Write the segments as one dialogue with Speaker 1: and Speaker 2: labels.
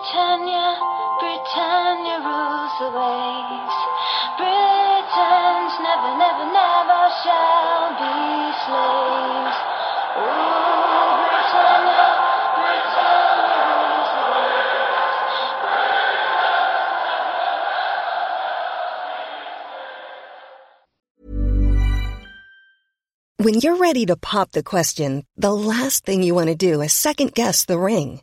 Speaker 1: Britannia, Britannia rules the waves. Britons never, never, never shall be slaves. Britannia, Britannia rules the waves.
Speaker 2: When you're ready to pop the question, the last thing you want to do is second guess the ring.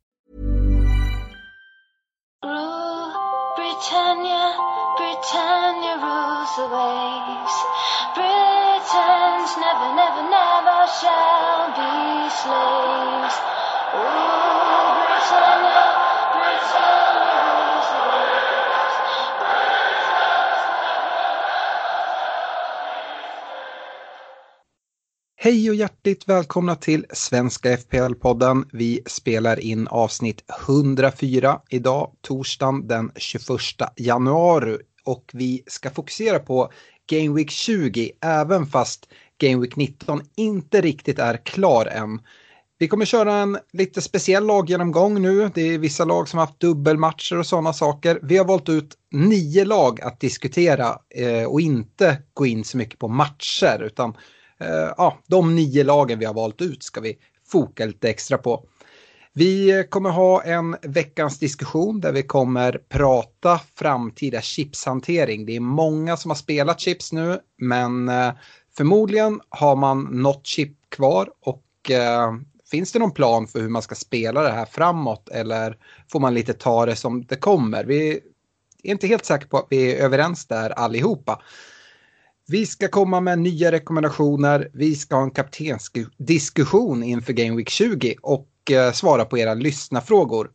Speaker 1: Britannia rules the waves. Britons never, never, never shall be slaves. Rule Britannia, Britannia rules the waves.
Speaker 3: Hej och hjärtligt välkomna till Svenska FPL-podden. Vi spelar in avsnitt 104 idag, torsdagen den 21 januari. Och vi ska fokusera på Game Week 20, även fast Game Week 19 inte riktigt är klar än. Vi kommer köra en lite speciell laggenomgång nu. Det är vissa lag som har haft dubbelmatcher och sådana saker. Vi har valt ut nio lag att diskutera eh, och inte gå in så mycket på matcher utan Eh, ja, de nio lagen vi har valt ut ska vi foka lite extra på. Vi eh, kommer ha en veckans diskussion där vi kommer prata framtida chipshantering. Det är många som har spelat chips nu, men eh, förmodligen har man något chip kvar och eh, finns det någon plan för hur man ska spela det här framåt eller får man lite ta det som det kommer? Vi är inte helt säkra på att vi är överens där allihopa. Vi ska komma med nya rekommendationer. Vi ska ha en kaptensdiskussion inför Game Week 20 och och eh, svara på era lyssnarfrågor.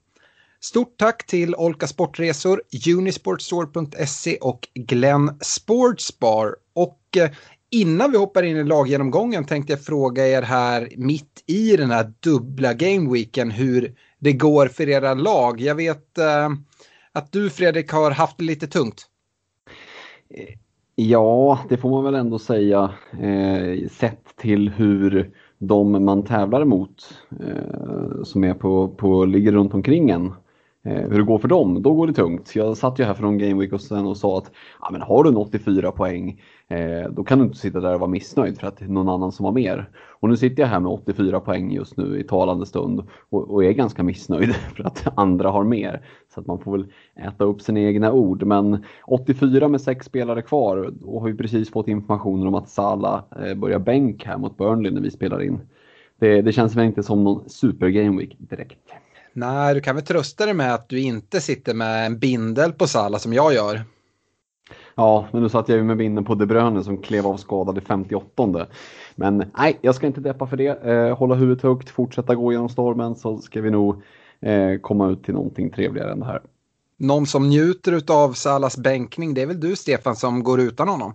Speaker 3: Stort tack till Olka Sportresor, Unisportstore.se och Glenn Sportsbar. Och eh, innan vi hoppar in i laggenomgången tänkte jag fråga er här mitt i den här dubbla gameweeken hur det går för era lag. Jag vet eh, att du Fredrik har haft det lite tungt.
Speaker 4: Ja, det får man väl ändå säga. Eh, sett till hur de man tävlar emot eh, som är på, på, ligger runt omkring en. Eh, hur det går för dem, då går det tungt. Jag satt ju här från Game Week och, sen och sa att ja, men har du en 84 poäng eh, då kan du inte sitta där och vara missnöjd för att det är någon annan som har mer. Och nu sitter jag här med 84 poäng just nu i talande stund och, och är ganska missnöjd för att andra har mer. Så att man får väl äta upp sina egna ord. Men 84 med sex spelare kvar och har ju precis fått informationen om att Salah eh, börjar bänk här mot Burnley när vi spelar in. Det, det känns väl inte som någon super game week direkt.
Speaker 3: Nej, du kan väl trösta dig med att du inte sitter med en bindel på Salah som jag gör.
Speaker 4: Ja, men nu satt jag ju med binden på De Bruyne som klev av skadad i 58. Men nej, jag ska inte deppa för det. Eh, hålla huvudet högt, fortsätta gå genom stormen så ska vi nog eh, komma ut till någonting trevligare än det här.
Speaker 3: Någon som njuter av Salas bänkning, det är väl du Stefan som går utan honom?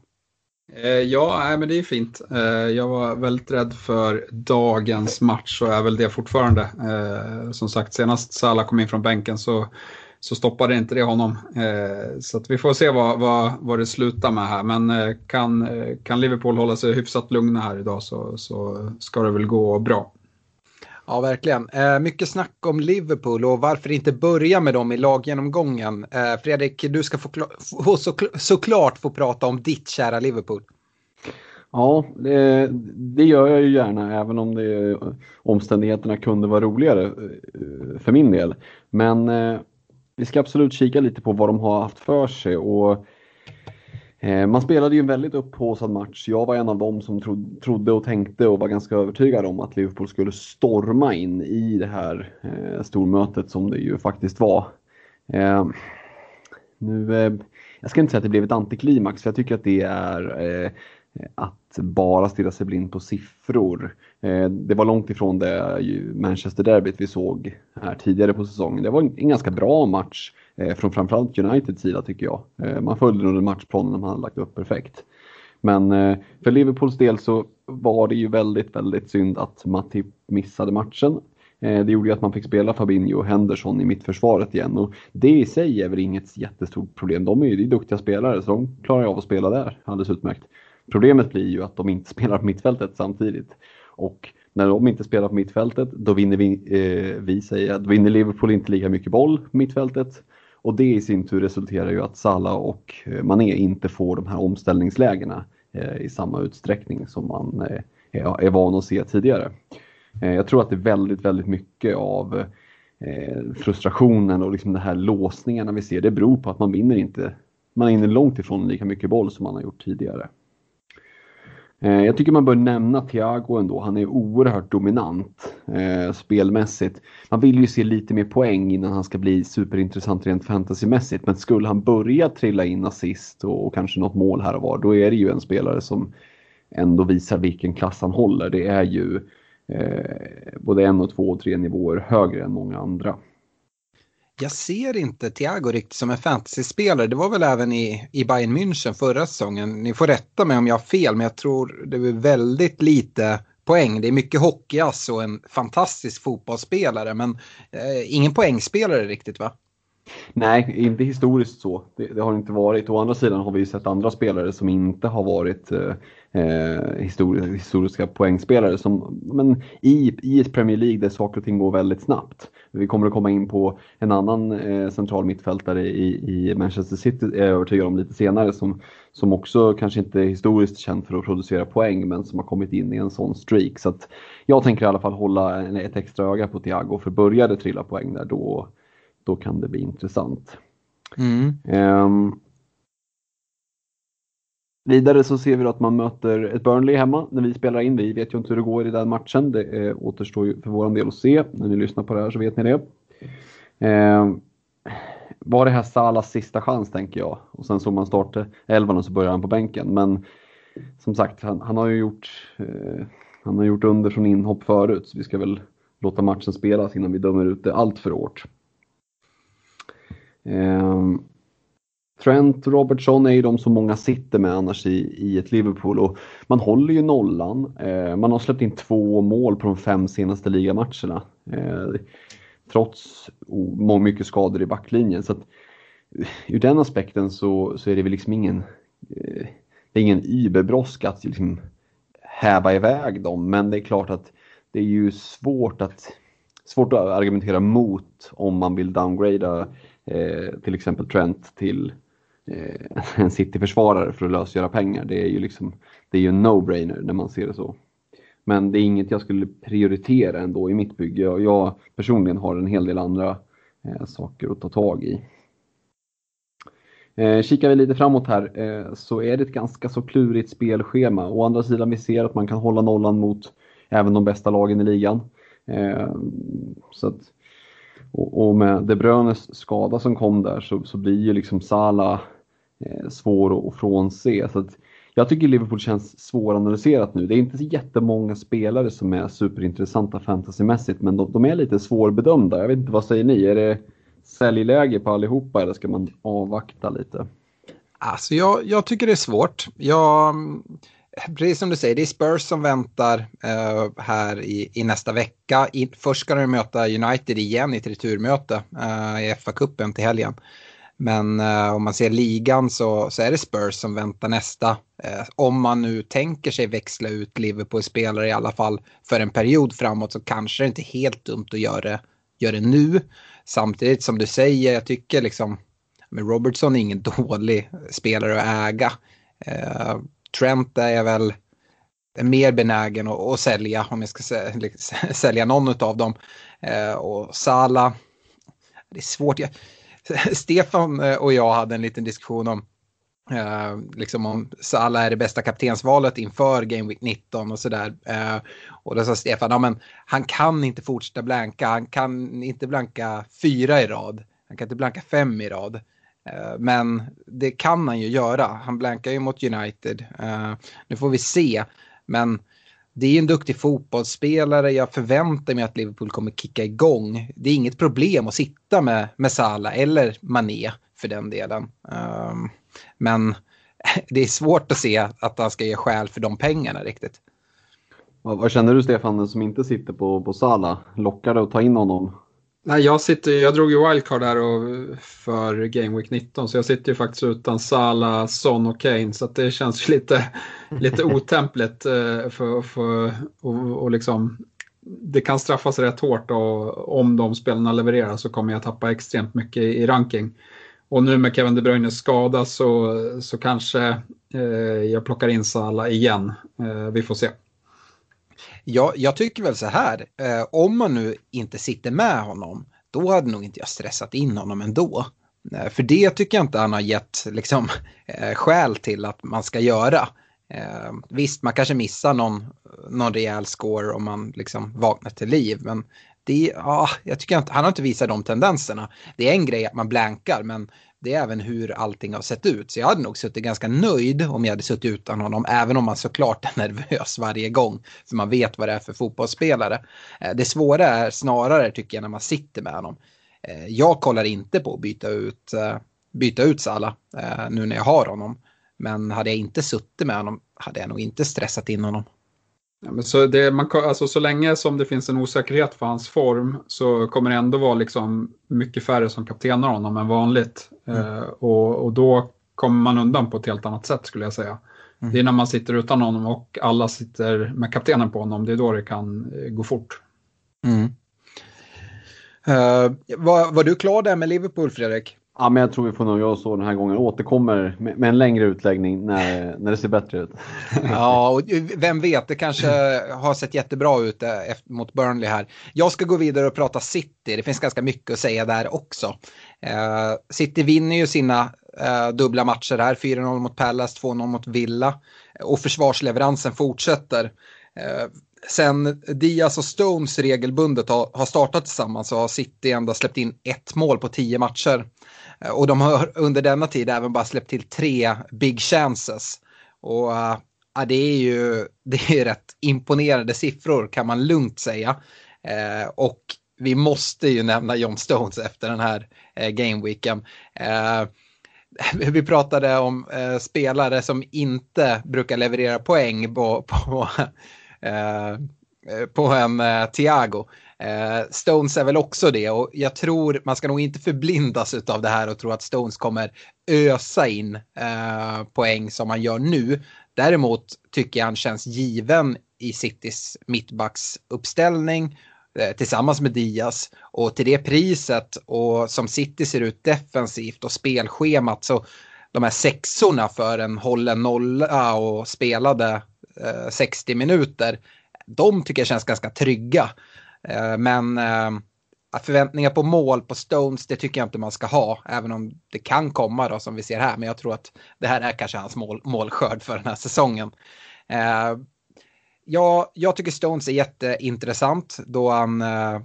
Speaker 5: Eh, ja, nej, men det är fint. Eh, jag var väldigt rädd för dagens match och är väl det fortfarande. Eh, som sagt, senast Salah kom in från bänken så, så stoppade inte det honom. Så att vi får se vad, vad, vad det slutar med här. Men kan, kan Liverpool hålla sig hyfsat lugna här idag så, så ska det väl gå bra.
Speaker 3: Ja, verkligen. Eh, mycket snack om Liverpool och varför inte börja med dem i laggenomgången. Eh, Fredrik, du ska få, få så, såklart få prata om ditt kära Liverpool.
Speaker 4: Ja, det, det, gör jag ju gärna även om det, omständigheterna kunde vara roligare eh, för min del. Men eh, vi ska absolut kika lite på vad de har haft för sig och Eh, Eh, man spelade ju en väldigt upphaussad match. Jag var en av dem som trodde och tänkte och var ganska övertygad om att Liverpool skulle storma in i det här eh, stormötet som det ju faktiskt var. Eh, nu, eh, jag ska inte säga att det blev ett antiklimax för jag tycker att det är eh, att bara stirra sig blind på siffror. Det var långt ifrån det Manchester Derbyt vi såg här tidigare på säsongen. Det var en ganska bra match Eh, från framförallt Uniteds sida tycker jag. Eh, man följde under matchplanen man hade lagt upp perfekt. Men eh, för Liverpools del så var det ju väldigt, väldigt synd att Matip missade matchen. Det gjorde ju att man fick spela Fabinho och Henderson i mittförsvaret igen och det i sig är väl inget jättestort problem. De är ju duktiga spelare så de klarar av att spela där alldeles utmärkt. Problemet blir ju att de inte spelar på mittfältet samtidigt. Och när de inte spelar på mittfältet då vinner vi, eh, vi säger, då vinner Liverpool inte lika mycket boll på mittfältet. Och det i sin tur resulterar ju att Salah och eh, Mané inte får de här omställningslägena eh, i samma utsträckning som man eh, är, van att se tidigare. Jag tror att det är väldigt, väldigt mycket av frustrationen och liksom de här låsningarna vi ser, det beror på att man vinner inte, man är inne långt ifrån lika mycket boll som man har gjort tidigare. Eh, jag tycker man bör nämna Thiago ändå. Han är oerhört dominant eh, spelmässigt. Man vill ju se lite mer poäng innan han ska bli superintressant rent fantasymässigt. Men skulle han börja trilla in assist och, och kanske något mål här och var, då är det ju en spelare som ändå visar vilken klass han håller. Det är ju eh, både en och två och tre nivåer högre än många andra.
Speaker 3: Jag ser inte Thiago riktigt som en fantasyspelare. Det var väl även i, i Bayern München förra säsongen. Ni får rätta mig om jag har fel, men jag tror det är väldigt lite poäng. Det är mycket hockeyass alltså, och en fantastisk fotbollsspelare, men eh, ingen poängspelare riktigt va?
Speaker 4: Nej, inte historiskt så. Det, det, har inte varit. Å andra sidan har vi sett andra spelare som inte har varit eh, eh historiska poängspelare. Som, men i, I ett Premier League där saker och ting går väldigt snabbt. Vi kommer att komma in på en annan eh, central mittfältare i, i Manchester City, är jag övertygad om lite senare, som, som också kanske inte är historiskt känd för att producera poäng, men som har kommit in i en sån streak. Så att jag tänker i alla fall hålla ett extra öga på Thiago, för börjar det trilla poäng där, då, då kan det bli intressant. Mm. Um, Vidare så ser vi att man möter ett Burnley hemma när vi spelar in. Vi vet ju inte hur det går i den matchen. Det eh, återstår ju för vår del att se. När ni lyssnar på det här så vet ni det. Eh, var det här Salas sista chans tänker jag. Och sen såg man starta eh, elvan och så börjar han på bänken. Men som sagt, han, han har ju gjort, eh, han har gjort under från inhopp förut. Så vi ska väl låta matchen spelas innan vi dömer ut det allt för hårt. Eh, Trent och Robertson är ju de som många sitter med annars i, i ett Liverpool och man håller ju nollan. Eh, man har släppt in två mål på de fem senaste ligamatcherna. Eh, trots mycket skador i backlinjen. Så att, eh, ur den aspekten så, så är det väl liksom ingen, eh, det är ingen überbrådska att liksom häva iväg dem. Men det är klart att det är ju svårt att, svårt att argumentera mot om man vill downgrada eh, till exempel Trent till Eh, en City-försvarare för att lösgöra pengar. Det är ju liksom, det är ju en no-brainer när man ser det så. Men det är inget jag skulle prioritera ändå i mitt bygge. Jag, jag personligen har en hel del andra eh, saker att ta tag i. Eh, kikar vi lite framåt här eh, så är det ett ganska så klurigt spelschema. Å andra sidan vi ser att man kan hålla nollan mot även de bästa lagen i ligan. Eh, så att, och, och, med De Bruynes skada som kom där så, så blir ju liksom Salah Eh, svår att frånse. Så att jag tycker Liverpool känns svåranalyserat nu. Det är inte så jättemånga spelare som är superintressanta fantasymässigt men de, de är lite svårbedömda. Jag vet inte, vad säger ni? Är det säljläge på allihopa eller ska man avvakta lite?
Speaker 3: Alltså jag, jag tycker det är svårt. Jag, precis som du säger, det är Spurs som väntar uh, här i, i, nästa vecka. I, först ska de möta United igen i ett returmöte uh, i FA-cupen till helgen. Men eh, om man ser ligan så, så är det Spurs som väntar nästa. Eh, om man nu tänker sig växla ut Liverpool-spelare i alla fall för en period framåt så kanske det inte är helt dumt att göra det, göra det nu. Samtidigt som du säger, jag tycker liksom, men Robertson är ingen dålig spelare att äga. Eh, Trent är jag väl mer benägen att, att sälja om jag ska liksom sälja någon av dem. Eh, och Sala, det är svårt. Jag, Stefan eh, och jag hade en liten diskussion om Uh, liksom om Salah är det bästa kaptensvalet inför Game Week 19 och sådär. Uh, och då sa Stefan, ja, men han kan inte fortsätta blanka, han kan inte blanka fyra i rad, han kan inte blanka fem i rad. Uh, men det kan han ju göra. Han blankar ju mot United. Nu får vi se. Men det är en duktig fotbollsspelare. Jag förväntar mig att Liverpool kommer kicka igång. Det är inget problem att sitta med, med Salah eller Mané för den delen. Um, men det är svårt att se att han ska ge skäl för de pengarna riktigt.
Speaker 4: Vad, vad känner du Stefan som inte sitter på, på Salah? Lockar det att ta in honom?
Speaker 5: Nej, jag, sitter, jag drog ju wildcard här och, för Game Week 19 så jag sitter ju faktiskt utan Sala, Son och Kane så det känns lite, lite otempligt eh, för, för och, och liksom det kan straffas rätt hårt och om de spelarna levererar så kommer jag tappa extremt mycket i ranking. Och nu med Kevin De Bruyne skada så, så kanske eh, jag plockar in Salah igen. Eh, vi får se
Speaker 3: jag, jag tycker väl så här, eh, om man nu inte sitter med honom, då hade nog inte jag stressat in honom ändå. Eh, för det tycker jag inte han har gett liksom, eh, skäl till att man ska göra. Eh, visst, man kanske missar någon, någon rejäl score om man liksom vaknar till liv, men det, ja, jag tycker inte, han har inte visat de tendenserna. Det är en grej att man blankar, men det är även hur allting har sett ut. Så jag hade nog suttit ganska nöjd om jag hade suttit utan honom, även om man såklart är nervös varje gång. För man vet vad det är för fotbollsspelare. Eh, det svåra är snarare, tycker jag, när man sitter med honom. Eh, jag kollar inte på att byta ut, eh, byta ut Salah nu när jag har honom. Men hade jag inte suttit med honom hade jag nog inte stressat in honom.
Speaker 5: Ja, men så, det, man, alltså, så länge som det finns en osäkerhet för hans form så kommer det ändå vara liksom mycket färre som kaptenar honom än vanligt. Mm. Och, och då kommer man undan på ett helt annat sätt skulle jag säga. Mm. Det är när man sitter utan honom och alla sitter med kaptenen på honom, det är då det kan eh, gå fort. Mm.
Speaker 3: Uh, var, var, du klar där med Liverpool, Fredrik?
Speaker 4: Ja, men jag tror vi får nog göra så den här gången. Återkommer med, med en längre utläggning när, när det ser bättre ut.
Speaker 3: ja, och vem vet, det kanske har sett jättebra ut eh, efter, mot Burnley här. Jag ska gå vidare och prata City. Det finns ganska mycket att säga där också. Uh, City vinner ju sina uh, dubbla matcher här. 4-0 mot Palace, 2-0 mot Villa. Och försvarsleveransen fortsätter. Uh, sen Diaz och Stones regelbundet har, har startat tillsammans så har City endast släppt in ett mål på tio matcher. Eh, och de har under denna tid även bara släppt till tre big chances. Och uh, det är ju det är rätt imponerande siffror kan man lugnt säga. Uh, och vi måste ju nämna John Stones efter den här uh, gameweeken. Vi pratade om spelare som inte brukar leverera poäng på, på, Eh, eh, på en eh, Thiago. Stones är väl också det och jag tror man ska nog inte förblindas av det här och tro att Stones kommer ösa in poäng som han gör nu. Däremot tycker jag han känns given i Citys mittbacksuppställning tillsammans med Diaz och till det priset och som City ser ut defensivt och spelschemat så de här sexorna för en hållen nolla och spelade Eh, 60 minuter de tycker jag känns ganska trygga. Eh, men eh, förväntningar på mål på Stones, det tycker jag inte man ska ha. Även om det kan komma då som vi ser här. Men jag tror att det här är kanske hans mål, målskörd för den här säsongen. Eh, ja, jag tycker Stones är jätteintressant då han eh,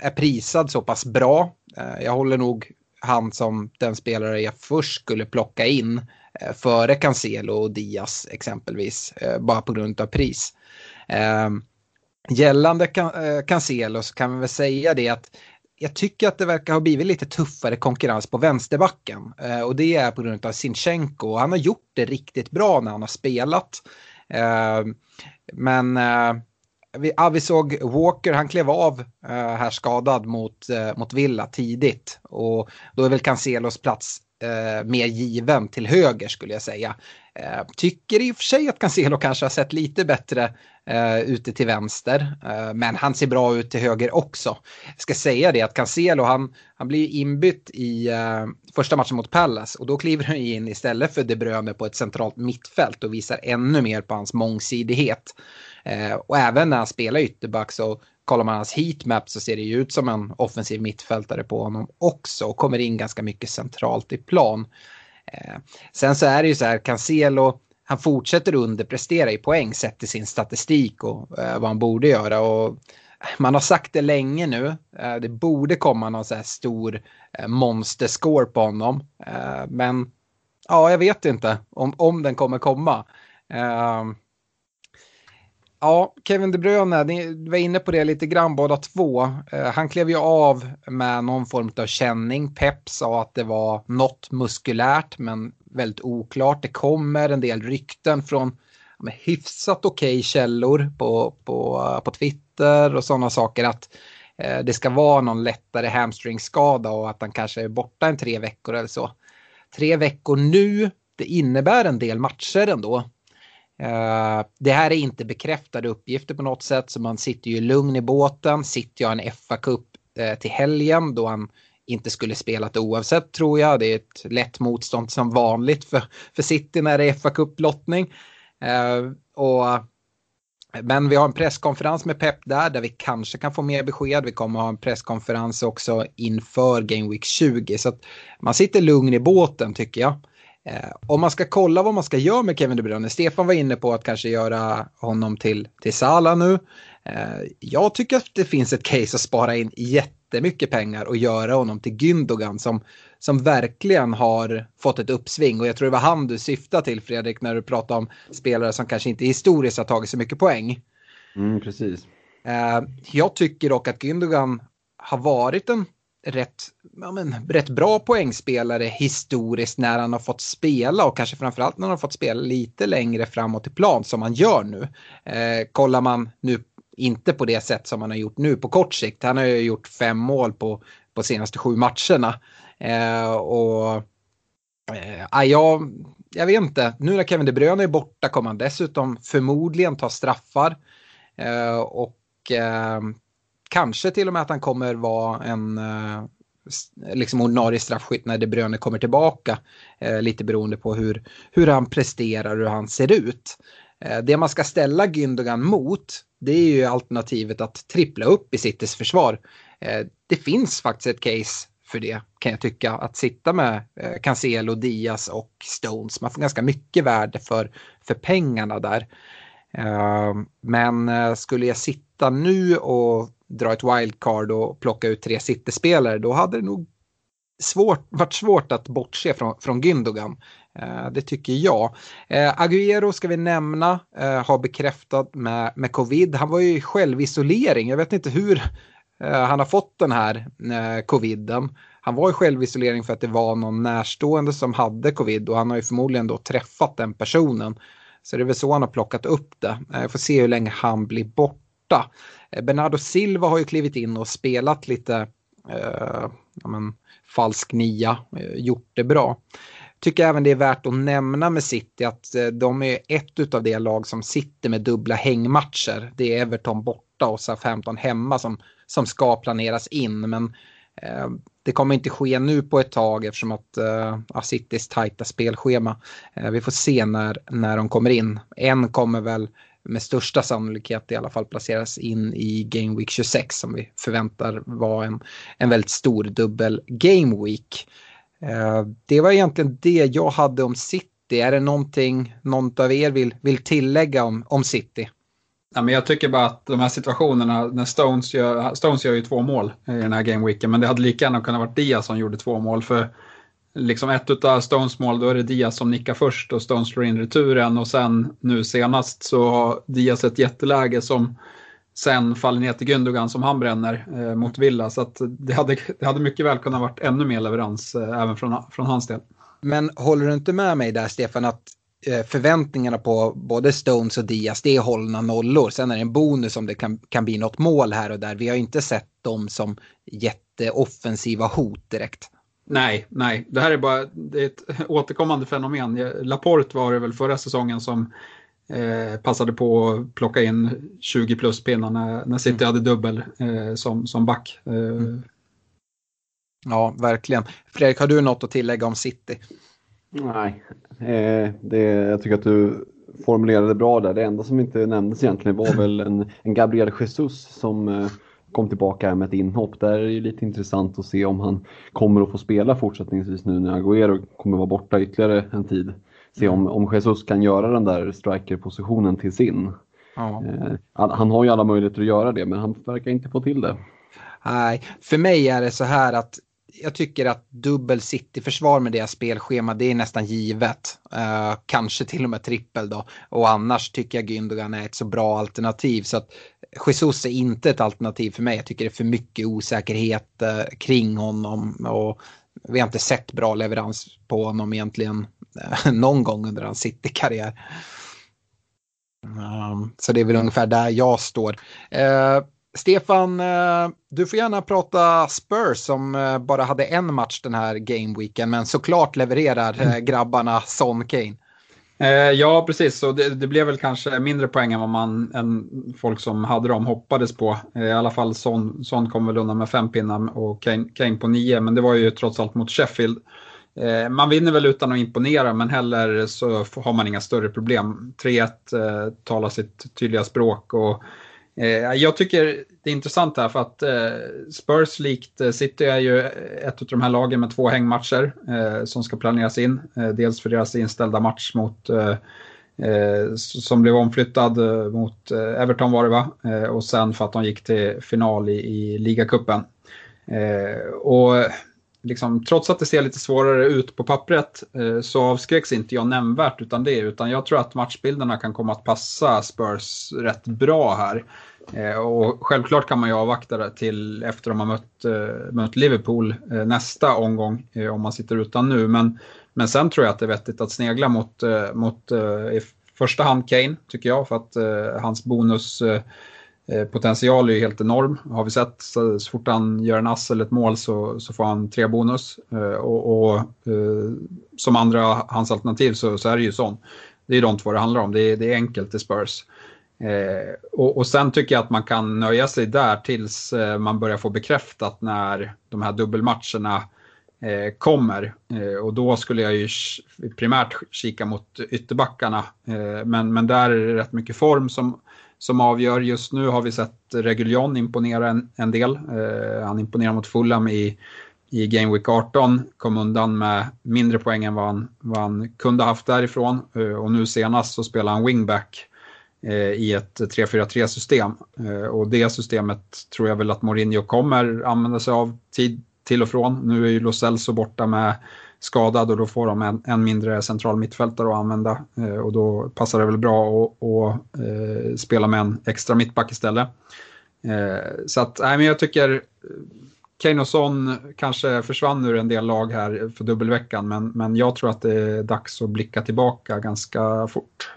Speaker 3: är prisad så pass bra. Eh, jag håller nog han som den spelare jag först skulle plocka in Eh, före Cancelo och Diaz exempelvis. Eh, bara på grund av pris. Ehm, gällande eh, Cancelo så kan vi väl säga det att jag tycker att det verkar ha blivit lite tuffare konkurrens på vänsterbacken. Och det är på grund av Sinchenko. Han har gjort det riktigt bra när han har spelat. Ehm, men vi, ja, vi såg Walker, han klev av här skadad mot, mot Villa tidigt. Och då är väl Cancelos plats Eh, mer given till höger skulle jag säga. Eh, tycker i och för sig att Cancelo kanske har sett lite bättre eh, ute till vänster. eh, men han ser bra ut till höger också. Jag ska säga det att Cancelo han, han blir inbytt i eh, första matchen mot Palace och då kliver han in istället för De Bruyne på ett centralt mittfält och visar ännu mer på hans mångsidighet. och även när han spelar ytterback så kollar man hans heatmap så ser det ju ut som en offensiv mittfältare på honom också och kommer in ganska mycket centralt i plan. Eh, sen så är det ju så här, Cancelo han fortsätter underprestera i poäng sett till sin statistik och eh, vad han borde göra. Och eh, man har sagt det länge nu. Eh, det borde komma någon så här stor eh, monsterscore på honom. Eh, men ja, jag vet inte om, om den kommer komma. Eh, Ja, Kevin De Bruyne, ni var inne på det lite grann båda två. Eh, han klev ju av med någon form av känning. Pep sa att det var något muskulärt men väldigt oklart. Det kommer en del rykten från med hyfsat okej okay källor på, på, eh, på Twitter och sådana saker att eh, det ska vara någon lättare hamstringskada och att han kanske är borta en tre veckor eller så. Tre veckor nu, det innebär en del matcher ändå. Eh, det här är inte bekräftade uppgifter på något sätt så man sitter ju lugn i båten. Sitter jag en FA-cup eh, till helgen då han inte skulle spelat oavsett tror jag. Det är ett lätt motstånd som vanligt för, för City när det är FA-cup-lottning. Eh, och, men vi har en presskonferens med Pep där, där vi kanske kan få mer besked. Vi kommer ha en presskonferens också inför Game Week 20. Så att man sitter lugn i båten tycker jag. Eh, om man ska kolla vad man ska göra med Kevin De Bruyne, Stefan var inne på att kanske göra honom till, till Sala nu. Eh, jag tycker att det finns ett case att spara in jättemycket pengar och göra honom till Gündogan som som verkligen har fått ett uppsving. Och jag tror det var han du syftade till Fredrik när du pratade om spelare som kanske inte historiskt har tagit så mycket poäng.
Speaker 4: Mm, precis.
Speaker 3: Eh, jag tycker dock att Gündogan har varit en rätt, ja, men, rätt bra poängspelare historiskt när han har fått spela och kanske framförallt när han har fått spela lite längre framåt i plan som han gör nu. Eh, kollar man nu inte på det sätt som han har gjort nu på kort sikt. Han har ju gjort fem mål på, på senaste sju matcherna. Eh, och eh, jag, jag vet inte, nu när Kevin De Bruyne är borta kommer han dessutom förmodligen ta straffar. Eh, och eh, kanske till och med att han kommer vara en eh, liksom ordinarie straffskytt när De Bruyne kommer tillbaka. Eh, lite beroende på hur, hur han presterar och hur han ser ut. Eh, det man ska ställa Gündogan mot det är ju alternativet att trippla upp i Citys försvar. Eh, det finns faktiskt ett case för det kan jag tycka. Att sitta med eh, Cancelo, Diaz och Stones. Man får ganska mycket värde för, för pengarna där. Eh, men eh, skulle jag sitta nu och dra ett wildcard och plocka ut tre City-spelare då hade det nog svårt, varit svårt att bortse från, från Gündogan. Eh, det tycker jag. Eh, Agüero ska vi nämna, eh, har bekräftat med, med covid. Han var ju i självisolering. Jag vet inte hur eh, han har fått den här coviden. Han var i självisolering för att det var någon närstående som hade covid och han har ju förmodligen då träffat den personen. Så det är väl så han har plockat upp det. Jag får se hur länge han blir borta. Eh, Bernardo Silva har ju klivit in och spelat lite eh, ja, men, falsk nia, eh, gjort det bra. Tycker även det är värt att nämna med City att de är ett av de lag som sitter med dubbla hängmatcher. Det är Everton borta och Southampton hemma som som ska planeras in. Men Eh, det kommer inte ske nu på ett tag eftersom att eh, uh, Citys tajta spelschema. Uh, vi får se när, när de kommer in. En kommer väl med största sannolikhet i alla fall placeras in i Game Week 26 som vi förväntar vara en, en väldigt stor dubbel Game Week. Uh, det var egentligen det jag hade om City. Är det någonting någon av er vill, vill tillägga om, om City?
Speaker 5: Ja, men jag tycker bara att de här situationerna, när Stones gör, Stones gör ju två mål i den här gameweeken, men det hade lika gärna kunnat vara Diaz som gjorde två mål. För liksom ett av Stones mål, då är det Diaz som nickar först och Stones slår in returen och sen nu senast så har Diaz ett jätteläge som sen faller ner till Gündogan som han bränner eh, mot Villa. Så att det, hade, det hade mycket väl kunnat varit ännu mer leverans eh, även från, från hans del.
Speaker 3: Men håller du inte med mig där Stefan att förväntningarna på både Stones och Diaz, det är hållna nollor. Sen är det en bonus om det kan, kan bli något mål här och där. Vi har inte sett dem som jätteoffensiva hot direkt.
Speaker 5: Nej, nej, det här är bara det är ett återkommande fenomen. Laporte var det väl förra säsongen som eh, passade på att plocka in 20 plus pinnar när, när City mm. hade dubbel eh, som, som back. Eh. Mm.
Speaker 3: Ja, verkligen. Fredrik, har du något att tillägga om City?
Speaker 4: Nej, eh, det, jag tycker att du formulerade bra där. Det enda som inte nämndes egentligen var väl en, en Gabriel Jesus som eh, kom tillbaka med ett inhopp. Där är det lite intressant att se om han kommer att få spela fortsättningsvis nu när Agüero kommer vara borta ytterligare en tid. Se om, om Jesus kan göra den där strikerpositionen till sin. Ja. Han har ju alla möjligheter att göra det men han verkar inte få till det.
Speaker 3: Nej, för mig är det så här att jag tycker att dubbel City-försvar med deras spelschema, det är nästan givet. Uh, kanske till och med trippel då. Och annars tycker jag Gündogan är ett så bra alternativ. Så att Jesus är inte ett alternativ för mig. Jag tycker det är för mycket osäkerhet uh, kring honom. Och vi har inte sett bra leverans på honom egentligen uh, någon gång under hans City-karriär. Um, så det är väl ungefär där jag står. Stefan, eh, du får gärna prata Spurs som eh, bara hade en match den här gameweeken men såklart levererar eh, grabbarna Son Kane.
Speaker 5: Ja, precis. Så det, det, blev väl kanske mindre poäng än vad man, än folk som hade dem hoppades på. I alla fall Son, Son kom väl undan med fem pinnar och Kane, Kane på nio, men det var ju trots allt mot Sheffield. Man vinner väl utan att imponera, men heller så har man inga större problem. 3-1 talar sitt tydliga språk och Eh, jag tycker det är intressant här för att eh, Spurs likt eh, City är ju ett av de här lagen med två hängmatcher eh, som ska planeras in. Eh, dels för deras inställda match mot som blev omflyttad mot Everton var det va? och sen för att de gick till final i, i ligacupen. och liksom, trots att det ser lite svårare ut på pappret eh, så avskräcks inte jag nämnvärt utan det. Utan jag tror att matchbilderna kan komma att passa Spurs rätt bra här. Eh, och självklart kan man ju avvakta det till efter de har mött, eh, mött Liverpool nästa omgång om man sitter utan nu. Men, men sen tror jag att det är vettigt att snegla mot, mot i första hand Kane tycker jag för att hans bonus Eh, potential är ju helt enorm. Har vi sett så, så fort han gör en ass eller ett mål så, så får han tre bonus. Eh, och, och eh, som andra hans alternativ så, så är det ju sån. Det är de två det handlar om. Det är, det är enkelt i Spurs. Eh, och, och, sen tycker jag att man kan nöja sig där tills eh, man börjar få bekräftat när de här dubbelmatcherna eh, kommer. Eh, och då skulle jag ju primärt kika mot ytterbackarna. Eh, men, men där är det rätt mycket form som, som avgör. Just nu har vi sett Reguljon imponera en, en del. Eh, han imponerar mot Fulham i, i Game Week 18, kom undan med mindre poäng än vad han, vad han kunde haft därifrån. Eh, och nu senast så spelar han wingback Eh, i ett 3-4-3 system. Eh, och det systemet tror jag väl att Mourinho kommer använda sig av tid till och från. Nu är ju Lo Celso borta med skadad och då får de en, en mindre central mittfältare att använda eh, och då passar det väl bra att, att eh, spela med en extra mittback istället. Eh, så att, nej men jag tycker eh, Kane och Son kanske försvann ur en del lag här för dubbelveckan men, men jag tror att det är dags att blicka tillbaka ganska fort.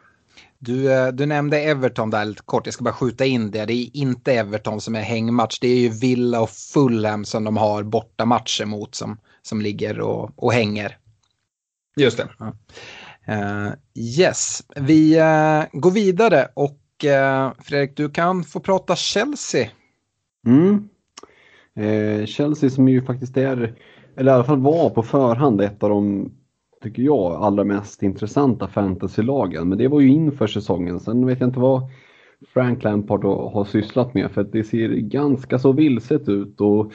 Speaker 3: Du, du nämnde Everton där lite kort, jag ska bara skjuta in det. Det är inte Everton som är hängmatch, det är ju Villa och Fulham som de har bortamatcher mot som, som ligger och, och hänger.
Speaker 5: Just det.
Speaker 3: Ja. Uh, yes, vi uh, går vidare och uh, Fredrik, du kan få prata Chelsea.
Speaker 4: Mm. Chelsea som ju faktiskt är, eller i alla fall var på förhand ett av de tycker jag, allra mest intressanta fantasylagen. Men det var ju inför säsongen. Sen vet jag inte vad Frank Lampard har sysslat med för att det ser ganska så vilset ut. Och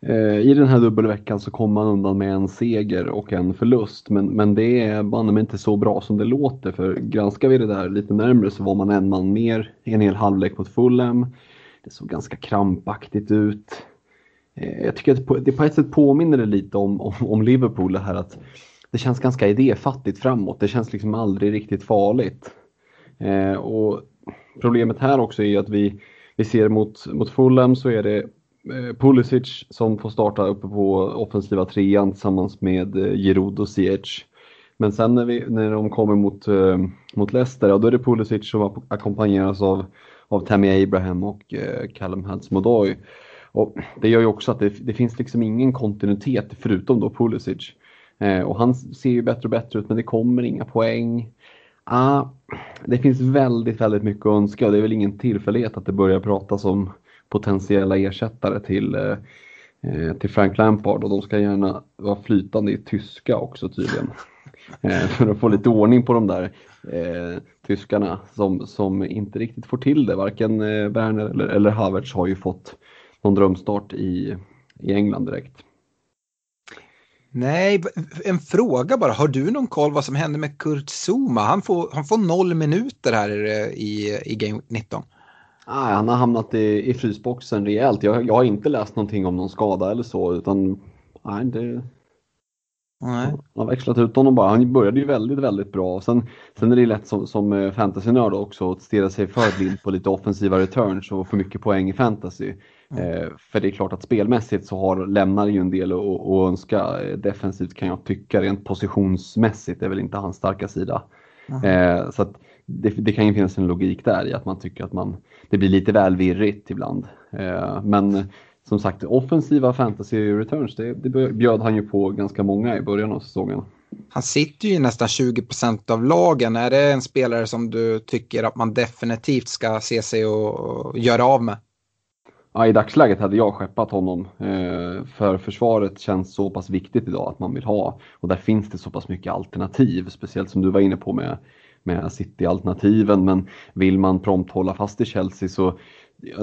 Speaker 4: Eh, I den här dubbelveckan så kom man undan med en seger och en förlust. Men, men det är banne inte så bra som det låter. För granskar vi det där lite närmre så var man en man mer en hel halvlek mot Fulham. Det såg ganska krampaktigt ut. Eh, jag tycker att det på ett sätt påminner det lite om, om, om Liverpool det här att det känns ganska idéfattigt framåt. Det känns liksom aldrig riktigt farligt. Eh, och Problemet här också är att vi, vi ser mot, mot Fulham så är det Eh, Pulisic som får starta uppe på offensiva trean tillsammans med eh, Giroud och Ziyech. Men sen när, vi, när de kommer mot, eh, mot Leicester, ja, då är det Pulisic som ackompanjeras av, av Tammy Abraham och eh, Callum Hudson-Odoi. Och det gör ju också att det, det, finns liksom ingen kontinuitet förutom då Pulisic. Eh, och han ser ju bättre och bättre ut men det kommer inga poäng. Ah, det finns väldigt, väldigt mycket att önska och det är väl ingen tillfällighet att det börjar pratas om potentiella ersättare till, eh, till Frank Lampard och de ska gärna vara flytande i tyska också tydligen. Eh, för att få lite ordning på de där eh, tyskarna som, som inte riktigt får till det. Varken eh, Werner eller, eller Havertz har ju fått någon drömstart i, i England direkt.
Speaker 3: Nej, en fråga bara. Har du någon koll vad som hände med Kurt Zuma? Han får, han får noll minuter här i, i Game 19.
Speaker 4: Nej, han har hamnat i, i frysboxen rejält. Jag, jag har inte läst någonting om någon skada eller så utan nej, det, Nej. Han har växlat ut honom bara. Han började ju väldigt, väldigt bra. Sen, sen är det lätt som, som eh, fantasynörd också att stirra sig för blind på lite offensiva returns och få mycket poäng i fantasy. Mm. Eh, för det är klart att spelmässigt så har, lämnar ju en del att önska. Eh, defensivt kan jag tycka, rent positionsmässigt är väl inte hans starka sida. Mm. Eh, så det, det, kan ju finnas en logik där i att man tycker att man, det blir lite väl virrigt ibland. Eh, men som sagt, offensiva fantasy returns, det, det bjöd han ju på ganska många i början av säsongen.
Speaker 3: Han sitter ju i nästan 20% av lagen. Är det en spelare som du tycker att man definitivt ska se sig och göra av med?
Speaker 4: Ja, I dagsläget hade jag skeppat honom. Eh, för försvaret känns så pass viktigt idag att man vill ha. Och där finns det så pass mycket alternativ. Speciellt som du var inne på med, med City-alternativen. Men vill man prompt hålla fast i Chelsea så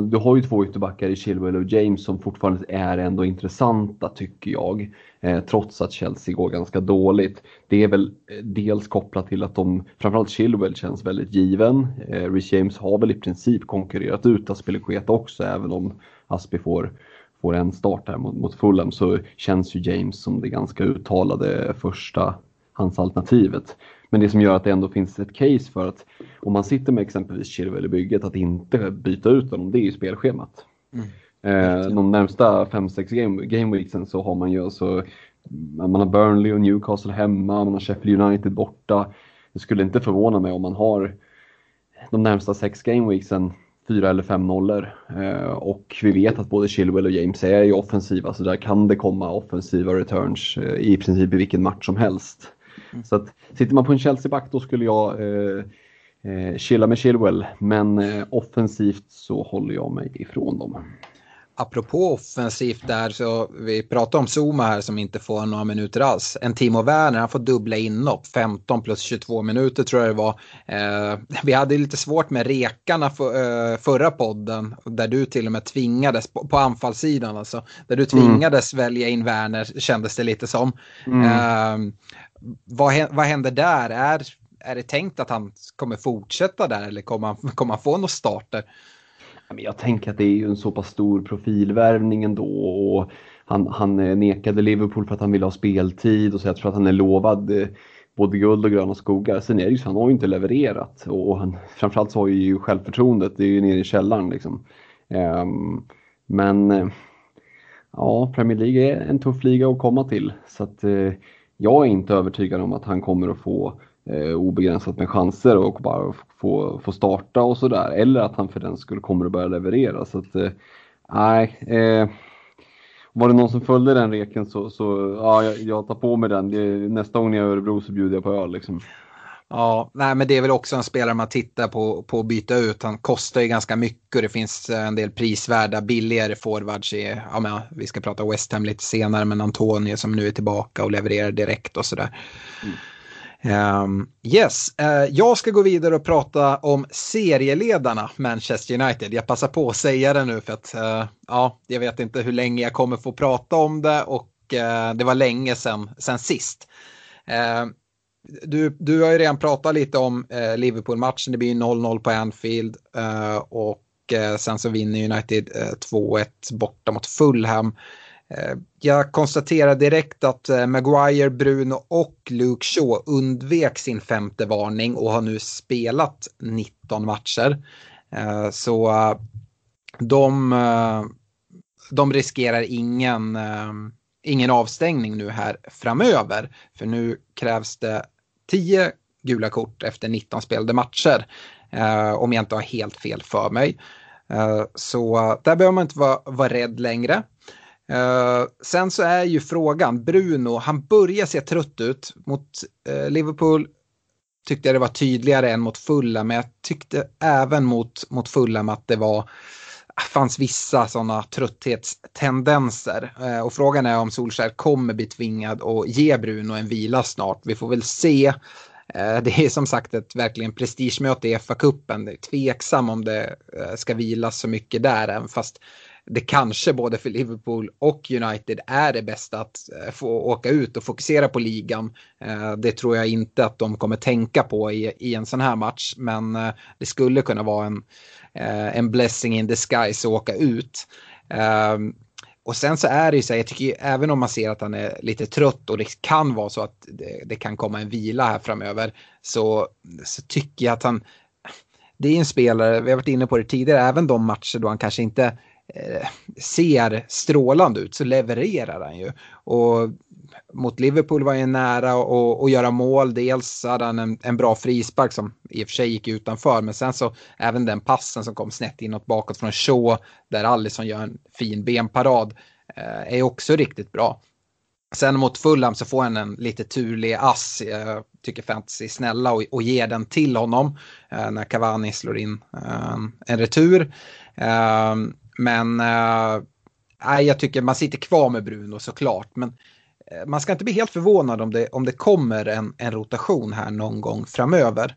Speaker 4: du har ju två ytterbackar i Chilwell och James som fortfarande är ändå intressanta tycker jag. Eh, trots att Chelsea går ganska dåligt. Det är väl eh, dels kopplat till att de, framförallt Chilwell känns väldigt given. Eh, Rich James har väl i princip konkurrerat ut Aspilicueta också även om Aspi får, får en start här mot, mot Fulham så känns ju James som det ganska uttalade första hans alternativet. Men det som gör att det ändå finns ett case för att om man sitter med exempelvis Chilwell i bygget att inte byta ut honom, det är ju spelschemat. Mm. Eh, de närmsta 5-6 game, game så har man ju alltså man har Burnley och Newcastle hemma, man har Sheffield United borta. Det skulle inte förvåna mig om man har de närmsta 6 game weeksen fyra eller fem nollor. Eh, och vi vet att både Chilwell och James är ju offensiva så där kan det komma offensiva returns eh, i princip i vilken match som helst. Mm. Så att sitter man på en Chelsea-back då skulle jag eh, eh, chilla med Chilwell. Men eh, offensivt så håller jag mig ifrån dem.
Speaker 3: Apropå offensivt där så vi pratar om Zuma här som inte får några minuter alls. En Timo Werner han får dubbla inhopp 15 plus 22 minuter tror jag det var. Eh, vi hade lite svårt med rekarna för, eh, förra podden där du till och med tvingades på, på anfallssidan alltså. Där du mm. tvingades mm. välja in Werner kändes det lite som. Mm. Eh, vad, vad händer där? Är, är det tänkt att han kommer fortsätta där eller kommer han, kommer han få några starter?
Speaker 4: Jag tänker att det är ju en så pass stor profilvärvning ändå och han, han eh, nekade Liverpool för att han ville ha speltid och så jag tror att han är lovad eh, både guld och gröna skogar. Sen är det ju så han har ju inte levererat och han, framförallt så har ju självförtroendet, det är ju nere i källaren liksom. Um, men eh, ja, Premier League är en tuff liga att komma till så att uh, jag är inte övertygad om att han kommer att få eh, obegränsat med chanser och bara få, få starta och sådär. Eller att han för den skull kommer att börja leverera. Så att, eh, nej. Eh, var det någon som följde den reken så, så ja, jag, jag tar på mig den. Det, nästa gång jag är i Örebro så bjuder jag på öl. Liksom.
Speaker 3: Ja, nej, men det är väl också en spelare man tittar på, på att byta ut. Han kostar ju ganska mycket och det finns en del prisvärda billigare forwards i, ja, men, vi ska prata West Ham lite senare, men Antonio som nu är tillbaka och levererar direkt och sådär. Mm. Um, yes, uh, jag ska gå vidare och prata om serieledarna Manchester United. Jag passar på att säga det nu för att uh, ja, jag vet inte hur länge jag kommer få prata om det och uh, det var länge sedan, sedan sist. Du, du har ju redan pratat lite om eh, Liverpool-matchen. Det blir 0-0 på Anfield eh, och eh, sen så vinner United eh, 2-1 borta mot Fulham. Eh, jag konstaterar direkt att eh, Maguire, Bruno och Luke Shaw undvek sin femte varning och har nu spelat 19 matcher. Eh, så eh, de, de riskerar ingen ingen avstängning nu här framöver. För nu krävs det 10 gula kort efter 19 spelade matcher. Eh, om jag inte har helt fel för mig. Eh, så där behöver man inte vara, vara rädd längre. Uh, sen så är ju frågan, Bruno, han börjar se trött ut. Mot uh, Liverpool tyckte jag det var tydligare än mot Fulla, men jag tyckte även mot, mot Fulham att det var fanns vissa sådana trötthetstendenser. Eh, och frågan är om Solskär kommer bli tvingad att ge Bruno en vila snart. Vi får väl se. Eh, det är som sagt ett verkligen prestigemöte i FA-cupen. Det är tveksam om det eh, ska vilas så mycket där, även fast det kanske både för Liverpool och United är det bästa att få åka ut och fokusera på ligan. Det tror jag inte att de kommer tänka på i, i en sån här match, men det skulle kunna vara en, Eh, en blessing in disguise att åka ut. Ehm, och sen så är det ju så här, jag tycker även om man ser att han är lite trött och det kan vara så att det, det kan komma en vila här framöver så, så tycker jag att han, det är en spelare, vi har varit inne på det tidigare, även de matcher då han kanske inte eh, ser strålande ut så levererar han ju. Och mot Liverpool var han nära att göra mål. Dels hade han en, en, bra frispark som i och för sig gick utanför, men sen så även den passen som kom snett inåt bakåt från Shaw, där Alisson gör en fin benparad, eh, är också riktigt bra. Sen mot Fulham så får han en lite turlig ass, jag tycker fantasy snälla och, och ger den till honom eh, när Cavani slår in eh, en retur. Eh, men eh, jag tycker man sitter kvar med Bruno såklart. Men eh, Eh, man ska inte bli helt förvånad om det, om det kommer en, en rotation här någon gång framöver.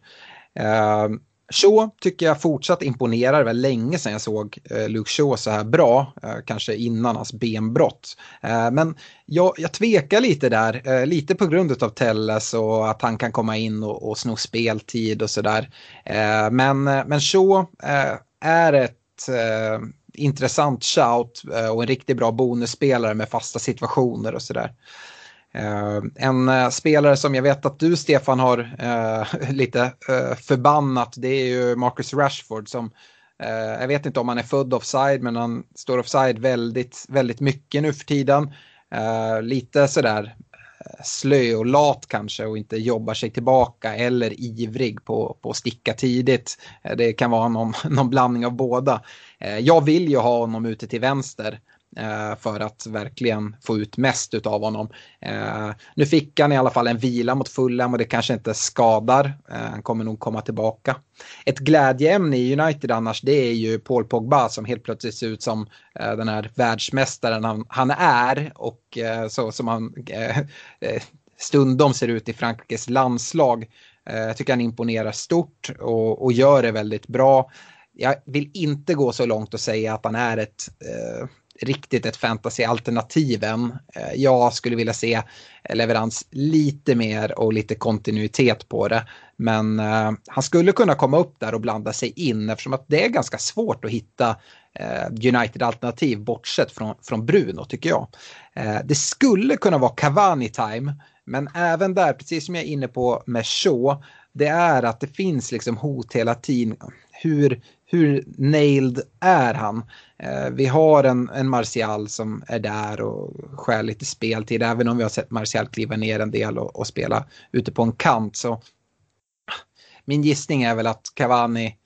Speaker 3: Eh, Shaw tycker jag fortsatt imponerar. Det var länge sedan jag såg eh, Luke Shaw så här bra, eh, kanske innan hans benbrott. Eh, men jag, jag tvekar lite där, eh, lite på grund av Telles och att han kan komma in och, och sno speltid och sådär. Eh, men, eh, men Shaw eh, är ett intressant shout eh, och en riktigt bra bonusspelare med fasta situationer och sådär. Uh, en uh, spelare som jag vet att du Stefan har uh, lite förbannat det är ju Marcus Rashford som jag vet inte om han är född offside men han står offside väldigt, väldigt mycket nu för tiden. lite sådär slö och lat kanske och inte jobbar sig tillbaka eller ivrig på, på att sticka tidigt. Det kan vara någon, någon blandning av båda. Eh, jag vill ju ha honom ute till vänster eh, för att verkligen få ut mest av honom. Eh, nu fick han i alla fall en vila mot Fulham och det kanske inte skadar. Han kommer nog komma tillbaka. Ett glädjeämne i United annars det är ju Paul Pogba som helt plötsligt ser ut som den här världsmästaren han, han är och så som han stundom ser ut i Frankrikes landslag. Jag tycker han imponerar stort och, och gör det väldigt bra jag vill inte gå så långt och säga att han är ett eh, riktigt ett fantasy-alternativ än. Eh, jag skulle vilja se leverans lite mer och lite kontinuitet på det. Men eh, han skulle kunna komma upp där och blanda sig in eftersom att det är ganska svårt att hitta eh, United-alternativ bortsett från, från Bruno tycker jag. Eh, det skulle kunna vara Cavani-time men även där, precis som jag är inne på med Shaw, det är att det finns liksom hot hela tiden. Hur, hur nailed är han? Eh, vi har en, en Martial som är där och skär lite speltid, även om vi har sett Martial kliva ner en del och, och spela ute på en kant. Så min gissning är väl att Cavani,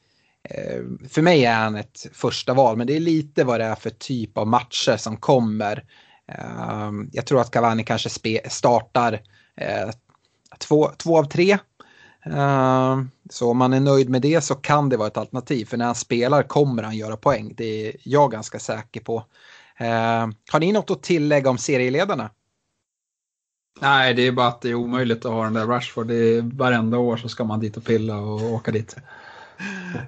Speaker 3: eh, för mig är han ett första val, men det är lite vad det är för typ av matcher som kommer. Eh, jag tror att Cavani kanske startar eh, två, två av tre så om man är nöjd med det så kan det vara ett alternativ. För när han spelar kommer han göra poäng. Det är jag ganska säker på. Uh, har ni något att tillägga om serieledarna?
Speaker 5: Nej, det är bara att det är omöjligt att ha den där Rashford. Det är, varenda år så ska man dit och pilla och åka dit.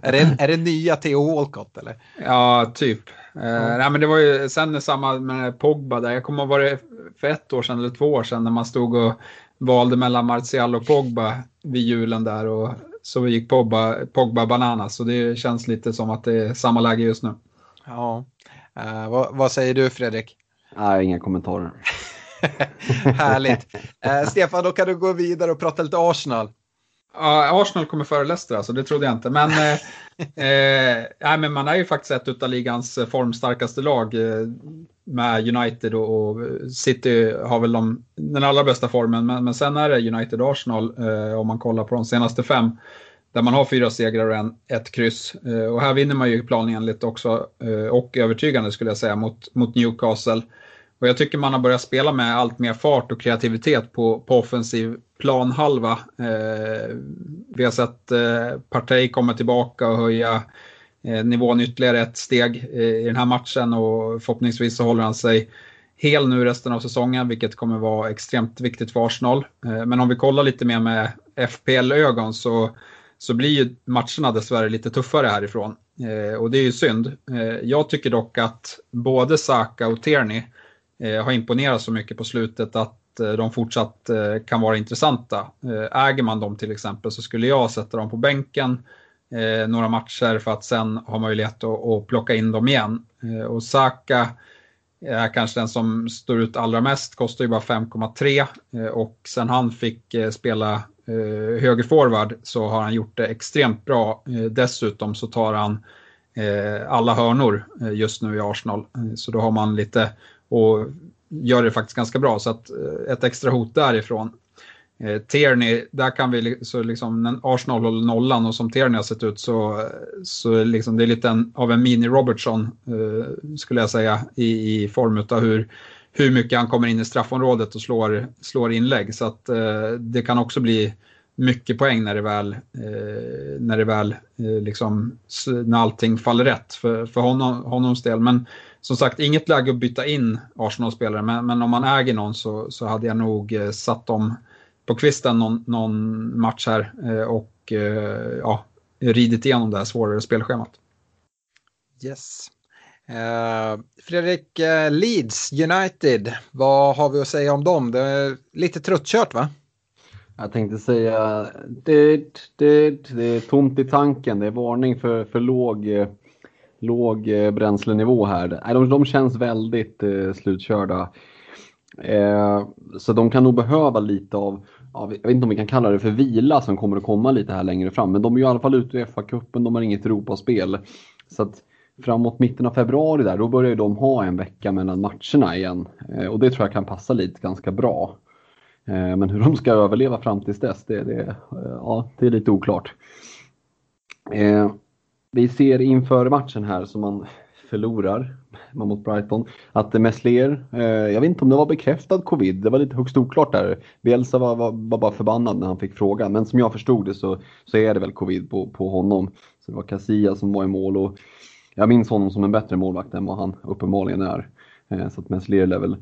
Speaker 3: är, det, är det nya Theo Walcott eller?
Speaker 5: Ja, typ. Mm. nej, men det var ju sen samma med Pogba där. Jag kommer ihåg var det för ett år sedan eller två år sedan när man stod och valde mellan Martial och Pogba vid julen där och så gick Pogba, Pogba bananas. Så det känns lite som att det är samma läge just nu.
Speaker 3: Ja, uh, vad, vad, säger du Fredrik?
Speaker 4: Nej, inga kommentarer.
Speaker 3: Härligt. Uh, Stefan, då kan du gå vidare och prata lite Arsenal.
Speaker 5: Ja, Arsenal kommer före Leicester alltså, det trodde jag inte. Men, eh, eh, men man är ju faktiskt ett av ligans formstarkaste lag med United och, och, City har väl de, den allra bästa formen. Men, men sen är det United och Arsenal eh, om man kollar på de senaste fem. Där man har fyra segrar och en, ett kryss. Eh, och här vinner man ju planenligt också eh, och övertygande skulle jag säga mot, mot Newcastle. Och jag tycker man har börjat spela med allt mer fart och kreativitet på, på offensiv planhalva. Eh, vi har sett eh, Partey komma tillbaka och höja Eh, nivån ytterligare ett steg eh, i den här matchen och förhoppningsvis så håller han sig hel nu resten av säsongen, vilket kommer vara extremt viktigt för Arsenal. Eh, men om vi kollar lite mer med FPL-ögon så så blir ju matcherna dessvärre lite tuffare härifrån. och det är ju synd. jag tycker dock att både Saka och Tierney har imponerat så mycket på slutet att de fortsatt kan vara intressanta. Äger man dem till exempel så skulle jag sätta dem på bänken Eh, några matcher för att sen ha möjlighet att, plocka in dem igen. Eh, och Saka är kanske den som står ut allra mest, kostar ju bara 5,3 eh, och sen han fick eh, spela eh, högerforward så har han gjort det extremt bra. Eh, dessutom så tar han alla hörnor just nu i Arsenal. Så då har man lite och gör det faktiskt ganska bra. Så att ett extra hot därifrån Eh, Tierney, där kan vi, så liksom, när Arsenal håller nollan och som Tierney har sett ut så, så liksom, det är lite en, av en mini-Robertson eh, skulle jag säga i, i form av hur, hur mycket han kommer in i straffområdet och slår, slår inlägg. Så att eh, det kan också bli mycket poäng när det väl, eh, när det väl eh, liksom, när allting faller rätt för, för honom, honoms del. Men som sagt, inget läge att byta in Arsenal-spelare, men, men om man äger någon så, så hade jag nog eh, satt dem på kvisten någon, någon match här eh, och eh, ja, ridit igenom det här svårare spelschemat.
Speaker 3: Yes. Uh, Fredrik, uh, Leeds United, vad har vi att säga om dem? Det är lite tröttkört va?
Speaker 4: Jag tänkte säga det, det, det är tomt i tanken. Det är varning för, för låg, låg bränslenivå här. De, de känns väldigt eh, slutkörda. Eh, så de kan nog behöva lite av jag vet inte om vi kan kalla det för vila som kommer att komma lite här längre fram. Men de är ju i alla fall ute i FA-cupen, de har inget Europaspel. Så att framåt mitten av februari där, då börjar de ha en vecka mellan matcherna igen. Eh, och det tror jag kan passa lite ganska bra. Eh, men hur de ska överleva fram tills dess, det, det, eh, ja, det är lite oklart. Eh, vi ser inför matchen här som man förlorar mot Brighton. Att Messler, eh, jag vet inte om det var bekräftad covid, det var lite högst oklart där. Bielsa var, var, var, bara förbannad när han fick frågan, men som jag förstod det så, så är det väl covid på, på honom. Så det var Casilla som var i mål och jag minns honom som en bättre målvakt än vad han uppenbarligen är. Eh, så att Messler lär väl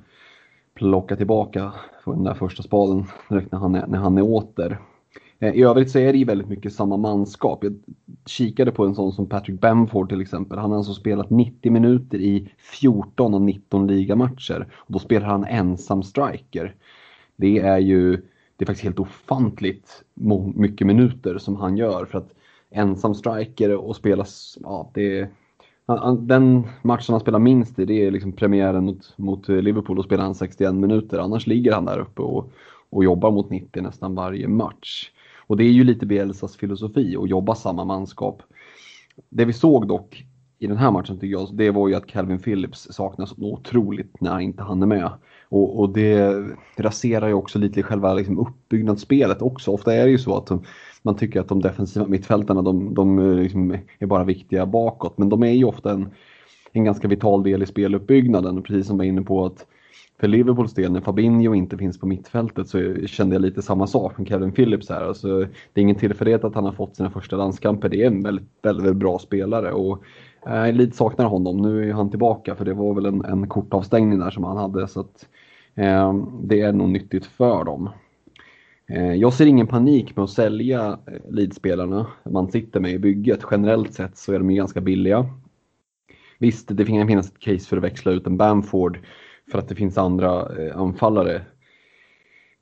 Speaker 4: plocka tillbaka den där första spaden direkt när han är, när han är åter. Eh, I övrigt så är det ju väldigt mycket samma manskap. Jag kikade på en sån som Patrick Bamford till exempel. Han har alltså spelat 90 minuter i 14 av 19 ligamatcher. Och då spelar han ensam striker. Det är ju det är faktiskt helt ofantligt mycket minuter som han gör för att ensam striker och spela, ja det den matchen han spelar minst i det är liksom premiären mot, mot Liverpool och spelar han 61 minuter. Annars ligger han där uppe och, och jobbar mot 90 nästan varje match. Och det är ju lite Bielsas filosofi att jobba samma manskap. Det vi såg dock i den här matchen tycker jag, det var ju att Calvin Phillips saknas otroligt när inte han är med. Och, och det raserar ju också lite själva liksom uppbyggnadsspelet också. Ofta är det ju så att man tycker att de defensiva mittfältarna de, de liksom är bara viktiga bakåt. Men de är ju ofta en, en ganska vital del i speluppbyggnaden. Precis som jag var inne på att för Liverpools del, när Fabinho inte finns på mittfältet så kände jag lite samma sak med Kevin Phillips här. Alltså, det är ingen tillfällighet att han har fått sina första landskamper. Det är en väldigt, väldigt, bra spelare och eh, lite saknar honom. Nu är han tillbaka för det var väl en, en kortavstängning där som han hade så att eh, det är nog nyttigt för dem. Eh, jag ser ingen panik med att sälja eh, lidspelarna man sitter med i bygget. Generellt sett så är de ju ganska billiga. Visst, det kan finnas ett case för att växla ut en Bamford för att det finns andra eh, anfallare.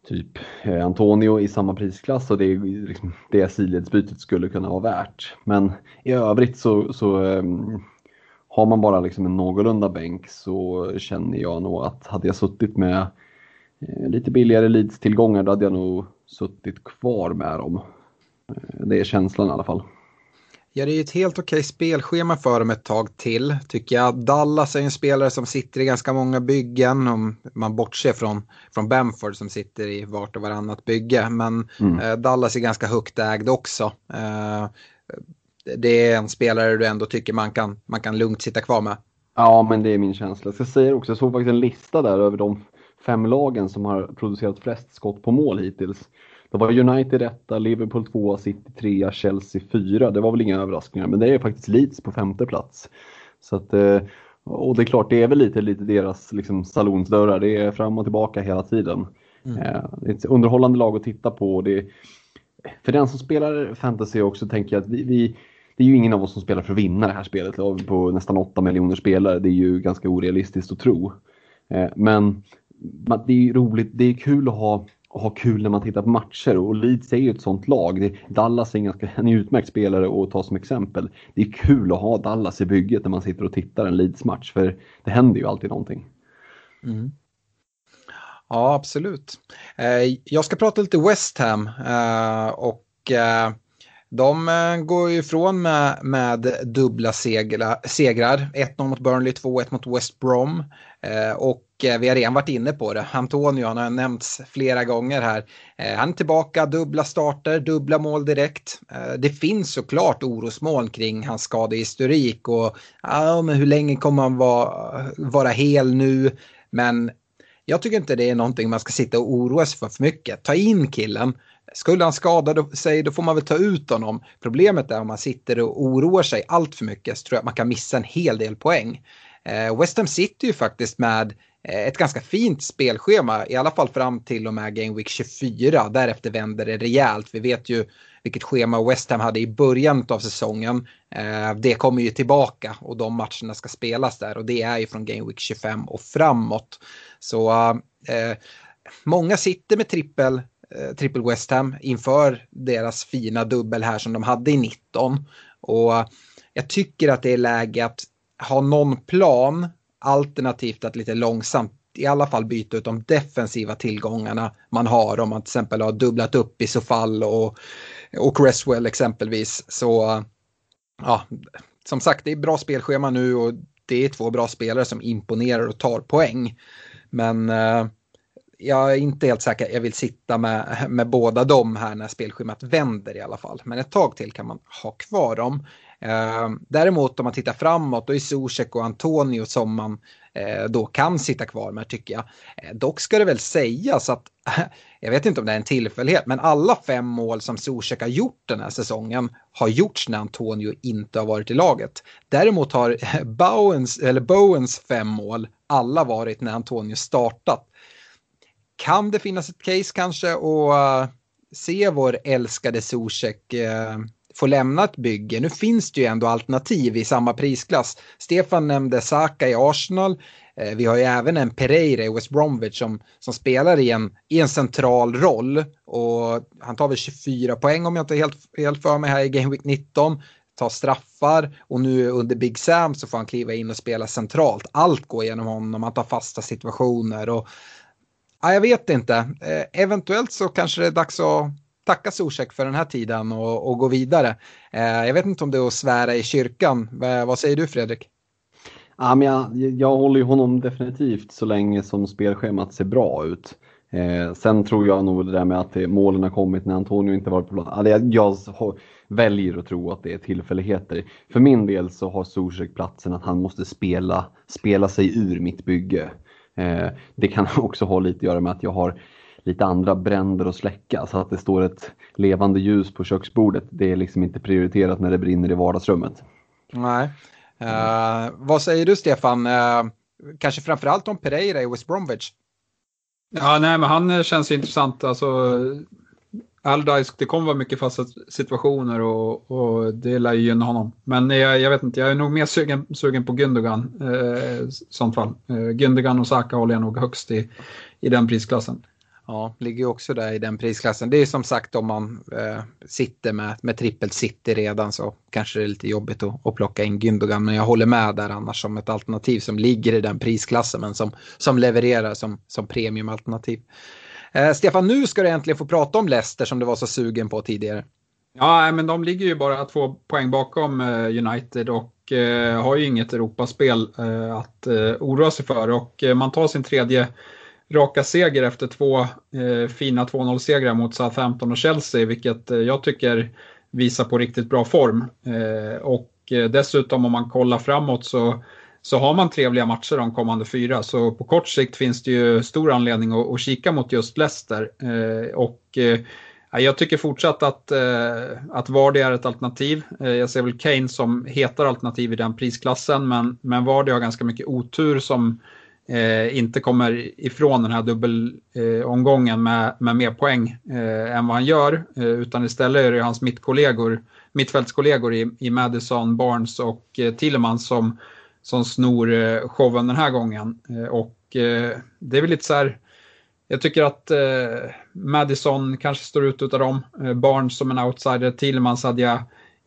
Speaker 4: Typ eh, Antonio i samma prisklass och det är liksom det sidledsbytet skulle kunna vara värt. Men i övrigt så, så eh, har man bara liksom en någorlunda bänk så känner jag nog att hade jag suttit med eh, lite billigare Leeds-tillgångar då hade jag nog suttit kvar med dem. Eh, det är känslan i alla fall.
Speaker 3: Ja, det är ett helt okej spelschema för dem ett tag till, tycker jag. Dallas är en spelare som sitter i ganska många byggen, om man bortser från, från Bamford som sitter i vart och varannat bygge. Men mm. eh, Dallas är ganska högt ägd också. Eh, det är en spelare du ändå tycker man kan, man kan lugnt sitta kvar med.
Speaker 4: Ja, men det är min känsla. Jag ska säga också, jag såg faktiskt en lista där över de fem lagen som har producerat flest skott på mål hittills. Då var United etta, Liverpool tvåa, City trea, Chelsea fyra. Det var väl inga överraskningar, men det är faktiskt Leeds på femte plats. Så att, eh, och det är klart, det är väl lite, lite deras liksom, salonsdörrar. Det är fram och tillbaka hela tiden. Mm. Eh, det är ett underhållande lag att titta på. Det, för den som spelar fantasy också tänker jag att vi, vi det är ju ingen av oss som spelar för att vinna det här spelet. På nästan 8 miljoner spelare. Det är ju ganska orealistiskt att tro. Eh, men det är roligt, det är kul att ha, och ha kul när man tittar på matcher och Leeds är ju ett sånt lag. Dallas är en, ganska, en utmärkt spelare att ta som exempel. Det är kul att ha Dallas i bygget när man sitter och tittar en Leeds-match för det händer ju alltid någonting. Mm.
Speaker 3: Ja, absolut. Eh, jag ska prata lite West Ham eh, och eh, de går ju ifrån med, med dubbla segla, segrar. 1-0 mot Burnley, 2-1 mot West Brom. Eh, och eh, vi har redan varit inne på det. Antonio, han har nämnts flera gånger här. Eh, han är tillbaka, dubbla starter, dubbla mål direkt. Det finns såklart orosmoln kring hans skadehistorik och ja, men hur länge kommer han vara, vara hel nu? Men jag tycker inte det är någonting man ska sitta och oroa sig för för mycket. Ta in killen. Skulle han skada sig då får man väl ta ut honom. Problemet är om man sitter och oroar sig allt för mycket så tror jag att man kan missa en hel del poäng. Eh, West Ham sitter ju faktiskt med eh, ett ganska fint spelschema, i alla fall fram till och med Game Week 24. Därefter vänder det rejält. Vi vet ju vilket schema West Ham hade i början av säsongen. Eh, det kommer ju tillbaka och de matcherna ska spelas där och det är ju från Game Week 25 och framåt. Så eh, eh, många sitter med trippel, eh, trippel West Ham inför deras fina dubbel här som de hade i 19. Och jag tycker att det är läge att ha någon plan alternativt att lite långsamt i alla fall byta ut de defensiva tillgångarna man har om man till exempel har dubblat upp i så fall och, och Cresswell exempelvis. Så ja, som sagt det är bra spelschema nu och det är två bra spelare som imponerar och tar poäng. Men eh, jag är inte helt säker, jag vill sitta med, med båda dem här när spelschemat vänder i alla fall. Men ett tag till kan man ha kvar dem. Eh, däremot om man tittar framåt då är Zuzek och Antonio som man eh, då kan sitta kvar med tycker jag. Eh, dock ska det väl sägas att jag vet inte om det är en tillfällighet, men alla fem mål som Zuzek har gjort den här säsongen har gjorts när Antonio inte har varit i laget. Däremot har Bowens, eller Bowens fem mål alla varit när Antonio startat. Kan det finnas ett case kanske och eh, uh, se vår älskade Zuzek uh, får lämna ett bygge. Nu finns det ju ändå alternativ i samma prisklass. Stefan nämnde Saka i Arsenal. Eh, vi har ju även en Pereira i West Bromwich som, som spelar i en, i en central roll. Och han tar väl 24 poäng om jag inte helt, helt för mig här i Game Week 19. Tar straffar och nu under Big Sam så får han kliva in och spela centralt. Allt går genom honom, han tar fasta situationer. Och, ja, jag vet inte, eh, eventuellt så kanske det är dags att tacka Zuzek för den här tiden och, och gå vidare. Eh, jag vet inte om det är att svära i kyrkan. V vad säger du Fredrik?
Speaker 4: Ja, men jag, jag håller honom definitivt så länge som spelschemat ser bra ut. Eh, sen tror jag nog det där med att målen har kommit när Antonio inte varit på plats. Alltså jag, jag har, väljer att tro att det är tillfälligheter. För min del så har Zuzek platsen att han måste spela, spela sig ur mitt bygge. Eh, det kan också ha lite att göra med att jag har lite andra bränder att släcka. Så att det står ett levande ljus på köksbordet, det är liksom inte prioriterat när det brinner i vardagsrummet.
Speaker 3: Nej. Uh, vad säger du Stefan? Uh, kanske framförallt om Pereira i West Bromwich?
Speaker 5: Ja, nej, men han känns intressant. Alltså, Aldice, det kommer vara mycket fasta situationer och, och det lär ju gynna honom. Men jag, jag, vet inte, jag är nog mer sugen, sugen på Gündogan eh, sånt fall. Eh, Gündogan och Saka håller jag nog högst i, i den prisklassen.
Speaker 3: Ja, ligger också där i den prisklassen. Det är som sagt om man eh, sitter med, med trippelt city redan så kanske det är lite jobbigt att, att plocka in Gündogan. Men jag håller med där annars som ett alternativ som ligger i den prisklassen men som, som levererar som, som premiumalternativ. Eh, Stefan, nu ska du äntligen få prata om Leicester som du var så sugen på tidigare.
Speaker 5: Ja, men de ligger ju bara två poäng bakom eh, United och eh, har ju inget Europaspel eh, att eh, oroa sig för. Och eh, man tar sin tredje raka seger efter två eh, fina 2-0-segrar mot Southampton och Chelsea, vilket eh, jag tycker visar på riktigt bra form. Eh, och eh, dessutom om man kollar framåt så, så har man trevliga matcher de kommande fyra. Så på kort sikt finns det ju stor anledning att, att kika mot just Leicester. Eh, och eh, jag tycker fortsatt att, eh, att Vardy är ett alternativ. Eh, jag ser väl Kane som hetare alternativ i den prisklassen, men, men Vardy har ganska mycket otur som eh, inte kommer ifrån den här dubbelomgången eh, med, med mer poäng eh, än vad han gör. Eh, utan istället är det hans mittkollegor, mittfältskollegor i, i Madison, Barnes och eh, Tillemans som, som snor eh, showen den här gången. Eh, och eh, det är väl lite så här, jag tycker att eh, Madison kanske står ut utav dem. Eh, Barnes som en outsider, Tillemans hade jag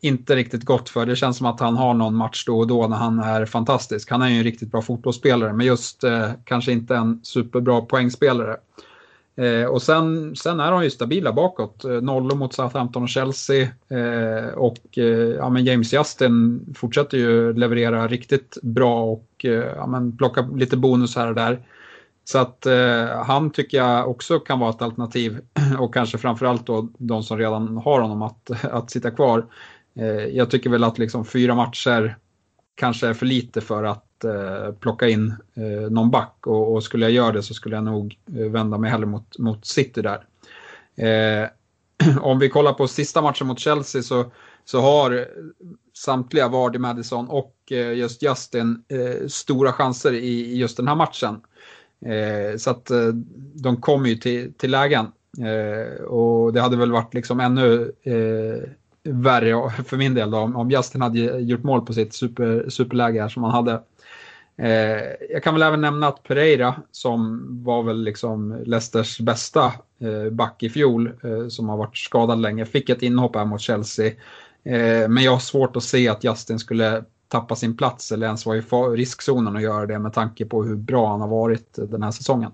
Speaker 5: inte riktigt gott för. Det känns som att han har någon match då och då när han är fantastisk. Han är ju en riktigt bra fotbollsspelare, men just eh, kanske inte en superbra poängspelare. Eh, och sen, sen är de ju stabila bakåt. Eh, nollor mot Southampton och Chelsea. Eh, och eh, ja, men James Justin fortsätter ju leverera riktigt bra och eh, ja, men plocka lite bonus här och där. Så att eh, han tycker jag också kan vara ett alternativ och kanske framförallt då de som redan har honom att, att sitta kvar. Eh, jag tycker väl att liksom fyra matcher kanske är för lite för att eh, plocka in eh, någon back och, och, skulle jag göra det så skulle jag nog eh, vända mig hellre mot, mot City där. Eh, om vi kollar på sista matchen mot Chelsea så, så har eh, samtliga Vardy, Madison och just Justin stora chanser i, just den här matchen. så att de kommer ju till, till lägen. och det hade väl varit liksom ännu värre för min del då, om Justin hade gjort mål på sitt super, superläge här som han hade. Eh, jag kan väl även nämna att Pereira, som var väl liksom Leicesters bästa eh, back i fjol, eh, som har varit skadad länge, fick ett inhopp här mot Chelsea. Eh, men jag har svårt att se att Justin skulle tappa sin plats eller ens vara i riskzonen och göra det med tanke på hur bra han har varit den här säsongen.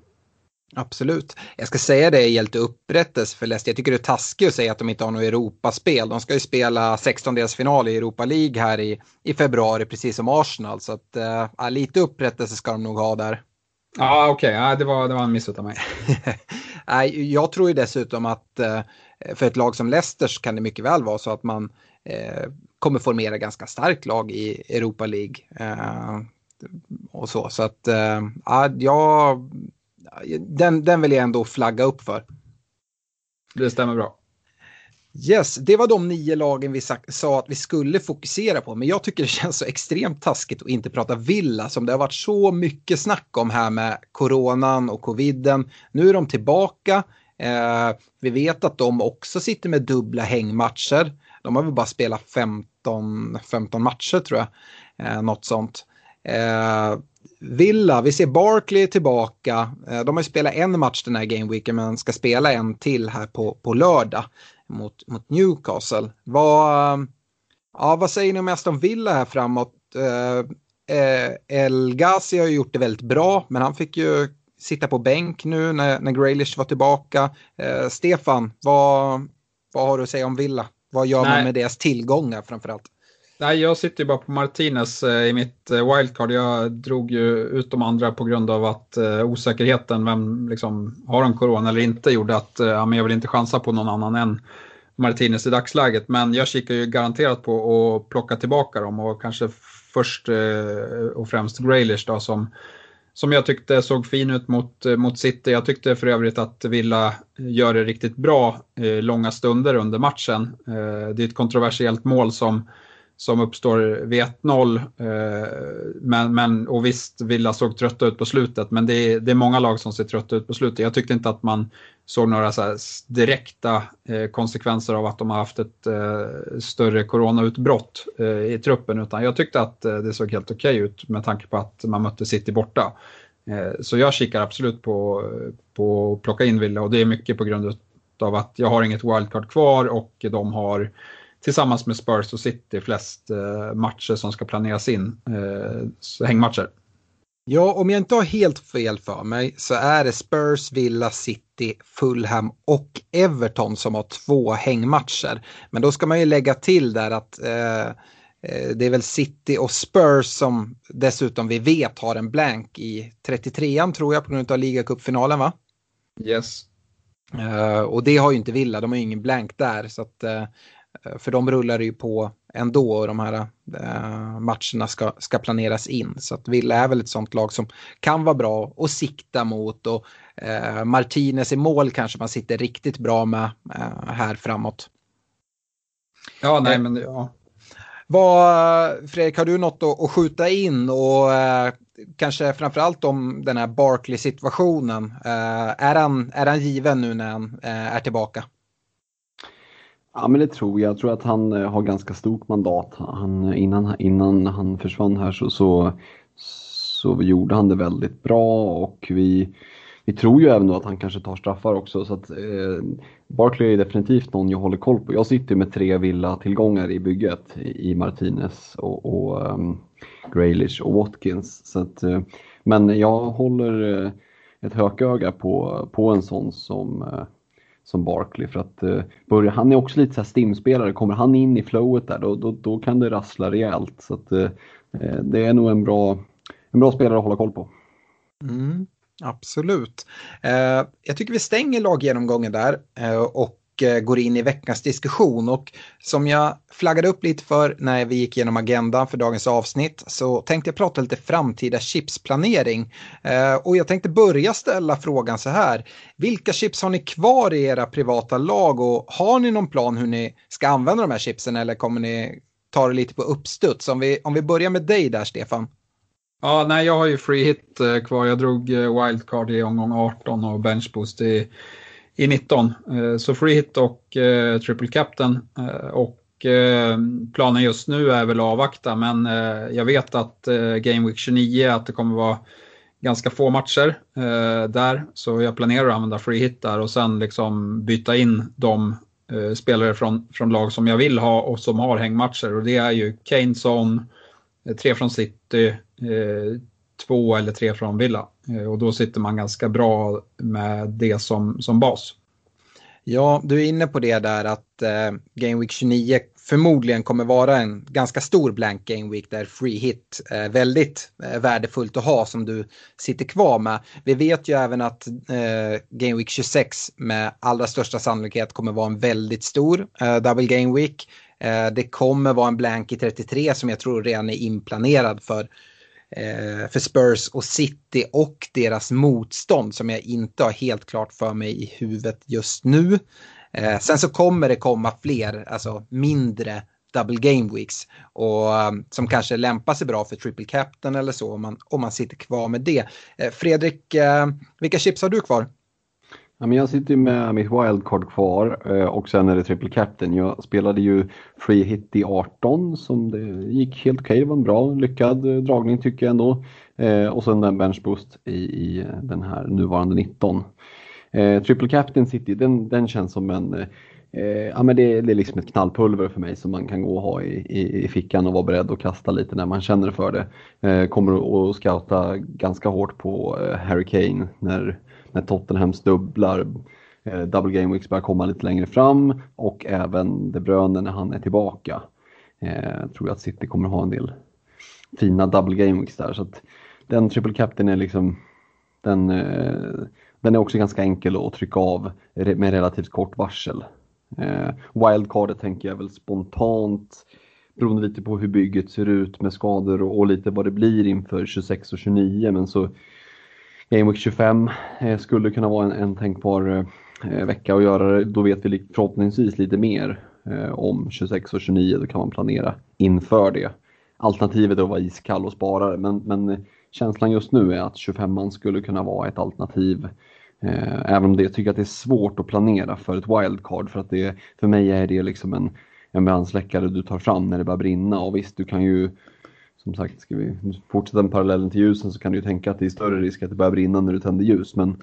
Speaker 3: Absolut. Jag ska säga det gällt upprättelse för Leicester. Jag tycker det är taskigt att säga att de inte har något Europaspel. De ska ju spela 16-delsfinal i Europa League här i, i februari, precis som Arsenal. Så att, äh, lite upprättelse ska de nog ha där.
Speaker 5: Ja, okej. Okay. Ja, det, var, det var en miss av mig.
Speaker 3: Nej, jag tror ju dessutom att äh, för ett lag som Leicester kan det mycket väl vara så att man äh, kommer formera ganska starkt lag i Europa League. och så, så att ja, jag den, den vill jag ändå flagga upp för.
Speaker 5: Det stämmer bra.
Speaker 3: Yes, det var de nio lagen vi sa att vi skulle fokusera på. Men jag tycker det känns så extremt taskigt att inte prata Villa som det har varit så mycket snack om här med coronan och coviden. Nu är de tillbaka. Eh, vi vet att de också sitter med dubbla hängmatcher. De har väl bara spelat 15, 15 matcher tror jag. Eh, något sånt. Eh, Villa, vi ser Barkley tillbaka. Eh, de har ju spelat en match den här gameweeken men ska spela en till här på, på lördag mot, mot Newcastle. Vad, ja, vad säger ni om Aston Villa här framåt? Eh, eh, El Ghazi har ju gjort det väldigt bra men han fick ju sitta på bänk nu när, när Graylish var tillbaka. Eh, Stefan, vad, vad har du att säga om Villa? Vad gör Nej. man med deras tillgångar framförallt?
Speaker 5: Nej, jag sitter ju bara på Martinez eh, i mitt eh, wildcard. Jag drog ju ut de andra på grund av att eh, osäkerheten, vem liksom, har de corona eller inte, gjorde att eh, ja, men jag vill inte chansa på någon annan än Martinez i dagsläget. Men jag kikar ju garanterat på att plocka tillbaka dem och kanske först eh, och främst Graylish då som, som jag tyckte såg fin ut mot, eh, mot City. Jag tyckte för övrigt att Villa gör det riktigt bra långa stunder under matchen. det är ett kontroversiellt mål som som uppstår vid 1-0. Eh, men, men, och visst, Villa såg trötta ut på slutet, men det är, det är många lag som ser trötta ut på slutet. Jag tyckte inte att man såg några så direkta eh, konsekvenser av att de har haft ett eh, större coronautbrott eh, i truppen, utan jag tyckte att eh, det såg helt okej okay ut med tanke på att man mötte City borta. Eh, så jag kikar absolut på, på att plocka in Villa och det är mycket på grund av att jag har inget wildcard kvar och de har tillsammans med Spurs och City flest eh, matcher som ska planeras in, eh, hängmatcher.
Speaker 3: Ja, om jag inte har helt fel för mig så är det Spurs, Villa, City, Fulham och Everton som har två hängmatcher. Men då ska man ju lägga till där att eh, eh det är väl City och Spurs som dessutom vi vet har en blank i 33an tror jag på grund av ligacupfinalen va?
Speaker 5: Yes.
Speaker 3: Uh, och det har ju inte Villa, de har ju ingen blank där. Så att, uh, för de rullar ju på ändå och de här äh, matcherna ska, ska planeras in. Så att Villa är väl ett sånt lag som kan vara bra att sikta mot och äh, Martinez i mål kanske man sitter riktigt bra med äh, här framåt.
Speaker 5: Ja, nej men ja.
Speaker 3: Vad, Fredrik, har du något att, att skjuta in och eh, kanske framförallt om den här Barkley-situationen. Eh, är, han, är han given nu när han eh, är tillbaka?
Speaker 4: Ja men det tror jag. Jag tror att han eh, har ganska stort mandat. Han, innan, innan han försvann här så, så, så gjorde han det väldigt bra och vi, vi tror ju även då att han kanske tar straffar också. Så att, eh, Barkley är definitivt någon jag håller koll på. Jag sitter med tre villa-tillgångar i bygget i Martinez och, och um, Graylish och Watkins. Så att, eh, men jag håller eh, ett hököga på, på en sån som eh, som Barkley för att eh, börja, han är också lite så här stimspelare, kommer han in i flowet där då, då, då kan det rassla rejält. Så att, eh, eh, det är nog en bra, en bra spelare att hålla koll på.
Speaker 3: Mm, absolut. Eh, jag tycker vi stänger laggenomgången där eh, och Eh, går in i veckans diskussion. Och som jag flaggade upp lite för när vi gick igenom agendan för dagens avsnitt så tänkte jag prata lite framtida chipsplanering. Eh, och jag tänkte börja ställa frågan så här. Vilka chips har ni kvar i era privata lag och har ni någon plan hur ni ska använda de här chipsen eller kommer ni ta det lite på uppstuds? Om vi, om vi börjar med dig där Stefan.
Speaker 5: Ja, nej, jag har ju free hit eh, kvar. Jag drog wildcard i omgång 18 och benchboost i i 19. Eh, så free hit och eh, triple captain. Eh, och eh, planen just nu är väl att avvakta men eh, jag vet att eh, Game Week 29 att det kommer vara ganska få matcher där. Så jag planerar att använda free hit där och sen liksom byta in de spelare från, från lag som jag vill ha och som har hängmatcher. Och det är ju Kane Son, tre från City, två eller tre från Villa. Eh, och då sitter man ganska bra med det som, som bas.
Speaker 3: Ja, du är inne på det där att eh, Game Week 29 förmodligen kommer vara en ganska stor blank Game Week där free hit är väldigt eh, värdefullt att ha som du sitter kvar med. Vi vet ju även att eh, Game Week 26 med allra största sannolikhet kommer vara en väldigt stor eh, double Game Week. Eh, det kommer vara en blank i 33 som jag tror redan är inplanerad för Eh, för Spurs och City och deras motstånd som jag inte har helt klart för mig i huvudet just nu. Eh, sen så kommer det komma fler, alltså mindre double game weeks och eh, som kanske lämpar sig bra för triple captain eller så om man, om man sitter kvar med det. Eh, Fredrik, vilka chips har du kvar?
Speaker 4: Ja, men jag sitter med mitt wildcard kvar eh, och sen är det triple captain. Jag spelade ju free hit i 18 som det gick helt okej. Okay. Det var en bra lyckad eh, dragning tycker jag ändå. Eh, och sen den bench boost i, i den här nuvarande 19. Triple captain city, den, den känns som en Eh, ja, men det, det, är liksom ett knallpulver för mig som man kan gå och ha i, i, i fickan och vara beredd att kasta lite när man känner för det. Eh, kommer att scouta ganska hårt på eh, Harry Kane när när Tottenhams dubblar eh, double game weeks börjar komma lite längre fram och även De Bruyne när han är tillbaka. Eh, tror jag att City kommer ha en del fina double game weeks där. Så att den triple captain är liksom den, eh, den är också ganska enkel att trycka av med relativt kort varsel. Eh, wildcardet tänker jag väl spontant beroende lite på hur bygget ser ut med skador och, och lite vad det blir inför 26 och 29 men så Game Week 25 eh, skulle kunna vara en, en tänkbar eh, vecka att göra det. Då vet vi förhoppningsvis lite mer eh, om 26 och 29. Då kan man planera inför det. Alternativet är att vara iskall och spara det, men, men eh, känslan just nu är att 25an skulle kunna vara ett alternativ. Eh, även om det, jag tycker att det är svårt att planera för ett wildcard för att det, för mig är det liksom en, en brandsläckare du tar fram när det börjar brinna och visst du kan ju som sagt, ska vi fortsätta den parallellen till ljusen så kan du ju tänka att det är större risk att det börjar brinna när du tänder ljus. Men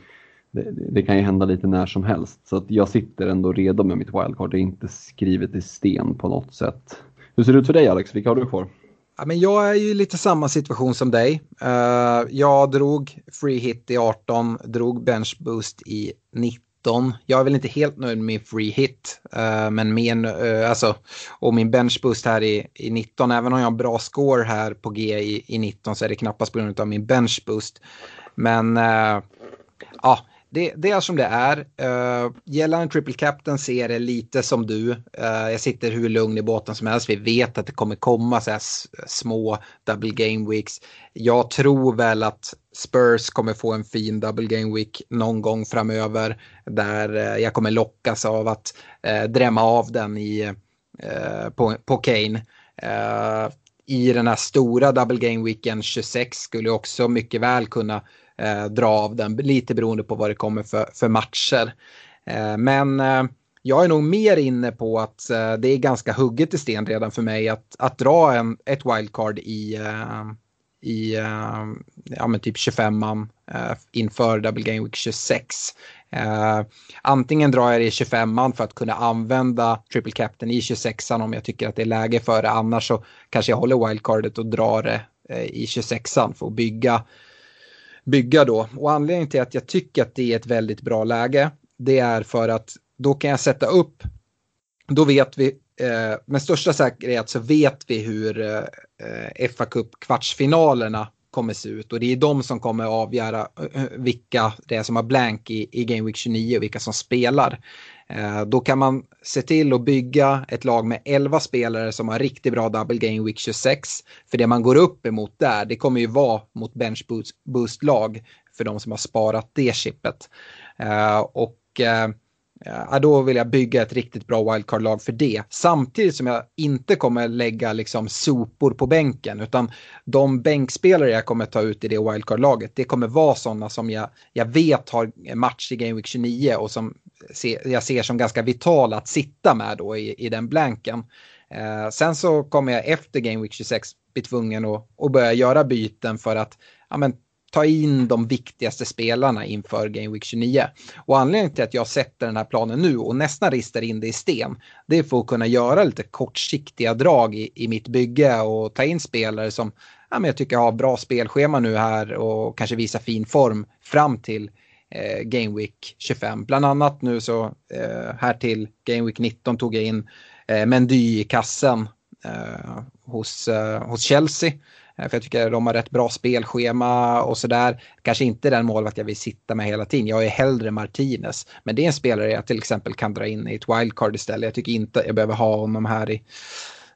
Speaker 4: det, det, kan ju hända lite när som helst. Så att jag sitter ändå redo med mitt wildcard. Det är inte skrivet i sten på något sätt. Hur ser det ut för dig Alex? Vilka har du kvar?
Speaker 3: Ja, men jag är ju lite samma situation som dig. Uh, jag drog free hit i 18, drog bench boost i 19 19. Jag är väl inte helt nöjd med free hit. Uh, men min, uh, alltså, och min bench boost här i, i 19. Även om jag har bra score här på G i, i 19 så är det knappast på grund av min bench boost. Men eh, ja, det, det, är som det är. Uh, gällande Triple Captain ser det lite som du. Uh, jag sitter hur lugn i båten som helst. Vi vet att det kommer komma så här små double game weeks. Jag tror väl att Spurs kommer få en fin double game week någon gång framöver. Där uh, jag kommer lockas av att uh, drämma av den i, på, på Kane. i den här stora double game weeken 26 skulle också mycket väl kunna eh, dra av den, lite beroende på vad det kommer för, för matcher. Eh, men eh, jag är nog mer inne på att eh, det är ganska hugget i sten redan för mig att, att dra en, ett wildcard i, eh, i eh, ja, men typ 25 man eh, inför Double Game Week 26. Uh, eh, antingen drar jag det i 25an för att kunna använda Triple Captain i 26an om jag tycker att det är läge för det. Annars så kanske jag håller wildcardet och drar det uh, i 26an för att bygga, bygga då. Och anledningen till att jag tycker att det är ett väldigt bra läge det är för att då kan jag sätta upp, då vet vi eh, med största säkerhet så vet vi hur eh, FA Cup kvartsfinalerna kommer se ut och det är de som kommer avgöra eh, vilka det är som har blank i, i Game Week 29 och vilka som spelar. Eh, då kan man se till att bygga ett lag med 11 spelare som har riktigt bra double Game Week 26. För det man går upp emot där, det kommer ju vara mot bench boost-lag för de som har sparat det chippet. Eh, och eh, Ja, då vill jag bygga ett riktigt bra wildcard-lag för det. Samtidigt som jag inte kommer lägga liksom sopor på bänken. Utan de bänkspelare jag kommer ta ut i det wildcard-laget. Det kommer vara sådana som jag, jag vet har match i Game Week 29 och som se, jag ser som ganska vital att sitta med då i, i den blanken. Eh, sen så kommer jag efter Game Week 26 bli tvungen att, att börja göra byten för att ja, men, ta in de viktigaste spelarna inför Game Week 29. Och anledningen till att jag sätter den här planen nu och nästan ristar in det i sten, det är för att kunna göra lite kortsiktiga drag i, i mitt bygge och ta in spelare som ja, men jag tycker har bra spelschema nu här och kanske visar fin form fram till eh, Game Week 25. Bland annat nu så eh, här till Game Week 19 tog jag in eh, Mendy i kassen eh, hos, eh, hos Chelsea. Eh, för jag tycker de har rätt bra spelschema och sådär. Kanske inte den målvakt jag vill sitta med hela tiden. Jag är hellre Martinez. Men det är en spelare jag till exempel kan dra in i ett wildcard istället. Jag tycker inte jag behöver ha honom här i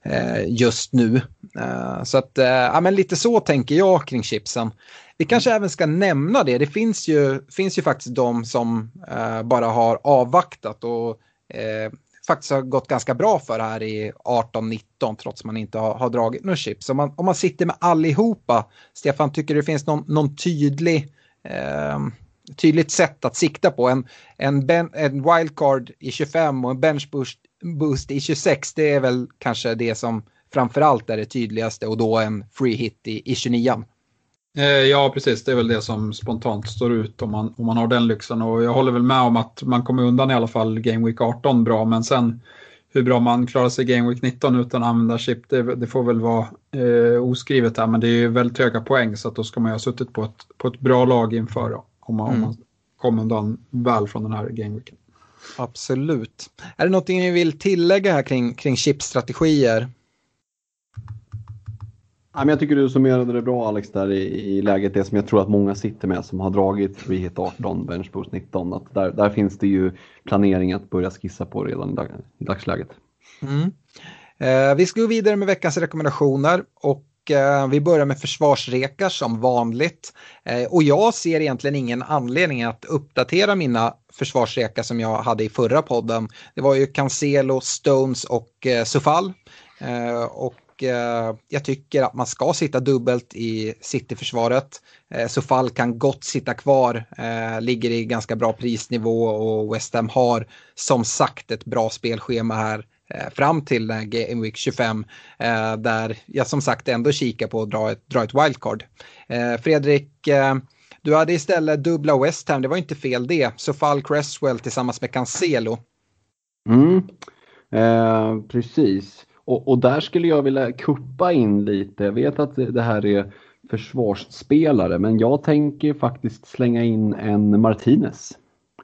Speaker 3: eh, just nu. Eh, så att, eh, ja men lite så tänker jag kring chipsen. Vi kanske även ska nämna det. Det finns ju, finns ju faktiskt de som bara har avvaktat och faktiskt har gått ganska bra för här i 18-19 trots man inte har, har dragit några chips. Om man, om man sitter med allihopa, Stefan, tycker det finns någon, någon tydlig eh, tydligt sätt att sikta på. En, en, ben, en wildcard i 25 och en bench boost, boost i 26, det är väl kanske det som framförallt är det tydligaste och då en free hit i, i 29.
Speaker 5: Eh, ja, precis. Det är väl det som spontant står ut om man, om man har den lyxen. Och jag håller väl med om att man kommer undan i alla fall Game Week 18 bra. Men sen hur bra man klarar sig Game Week 19 utan att använda chip, det, det får väl vara eh, oskrivet här. Men det är ju väldigt höga poäng så att då ska man ju ha suttit på ett, på ett bra lag inför om man, mm. om man kommer undan väl från den här Game Weeken.
Speaker 3: Absolut. Är det någonting ni vill tillägga här kring, kring chipstrategier?
Speaker 4: Ja, men jag tycker du summerade det bra Alex där i, i läget, det som jag tror att många sitter med som har dragit free hit 18, bench boost 19. Att där, där finns det ju planering att börja skissa på redan i, dag, i dagsläget.
Speaker 3: Mm. Eh, vi ska gå vidare med veckans rekommendationer och eh, vi börjar med försvarsrekar som vanligt. Eh, och jag ser egentligen ingen anledning att uppdatera mina försvarsrekar som jag hade i förra podden. Det var ju Cancelo, Stones och eh, Eh, och eh, jag tycker att man ska sitta dubbelt i Cityförsvaret. Eh, Sofall kan gott sitta kvar, eh, ligger i ganska bra prisnivå och West Ham har som sagt ett bra spelschema här eh, fram till Game Week 25 eh, där jag som sagt ändå kikar på att dra ett, dra ett wildcard. Eh, Fredrik, du hade istället dubbla West Ham, det var inte fel det. Sofall Cresswell tillsammans med Cancelo.
Speaker 4: Mm. precis. Och, och, där skulle jag vilja kuppa in lite. Jag vet att det här är försvarsspelare, men jag tänker faktiskt slänga in en Martinez.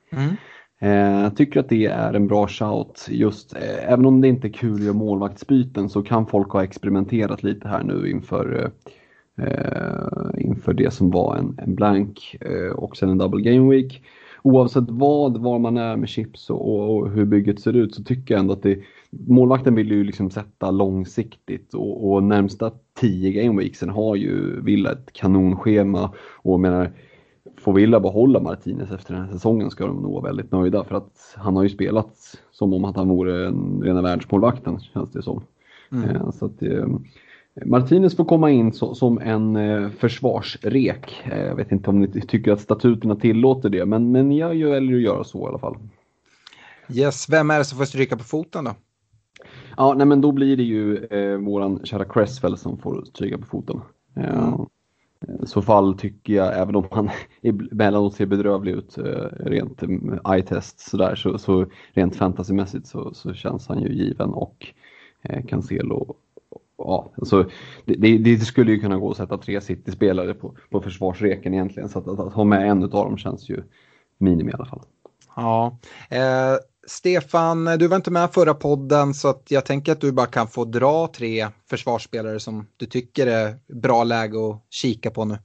Speaker 4: Mm. Eh, jag tycker att det är en bra shout. Just, eh, även om det inte är kul att göra målvaktsbyten så kan folk ha experimenterat lite här nu inför, eh, inför det som var en, en blank eh, och sen en double game week. Oavsett vad, var man är med chips och, och, hur bygget ser ut så tycker jag ändå att det, målvakten vill ju liksom sätta långsiktigt och, och närmsta tio gameweeksen har ju Villa ett kanonschema och menar Får Villa behålla Martinez efter den här säsongen ska de nog vara väldigt nöjda för att han har ju spelat som om att han vore en rena världsmålvakten känns det som. Mm. Så att, Martinez får komma in så, som en eh, försvarsrek. Jag vet inte om ni tycker att statuterna tillåter det, men, men jag väljer att göra så i alla fall.
Speaker 3: Yes, vem är det som får stryka på foten då?
Speaker 4: Ja, nej men då blir det ju eh, våran kära Cresswell som får stryka på foten. Eh, mm. I så fall tycker jag, även om han emellanåt ser bedrövlig ut eh, rent eh, eye-test sådär, så, så rent fantasymässigt så, så känns han ju given och eh, Cancelo ja, alltså, det, det, det, skulle ju kunna gå att sätta tre City-spelare på, på försvarsreken egentligen. Så att, att, att ha med en av dem känns ju minimi i alla fall.
Speaker 3: Ja, eh, Stefan, du var inte med förra podden så att jag tänker att du bara kan få dra tre försvarsspelare som du tycker är bra läge att kika på nu.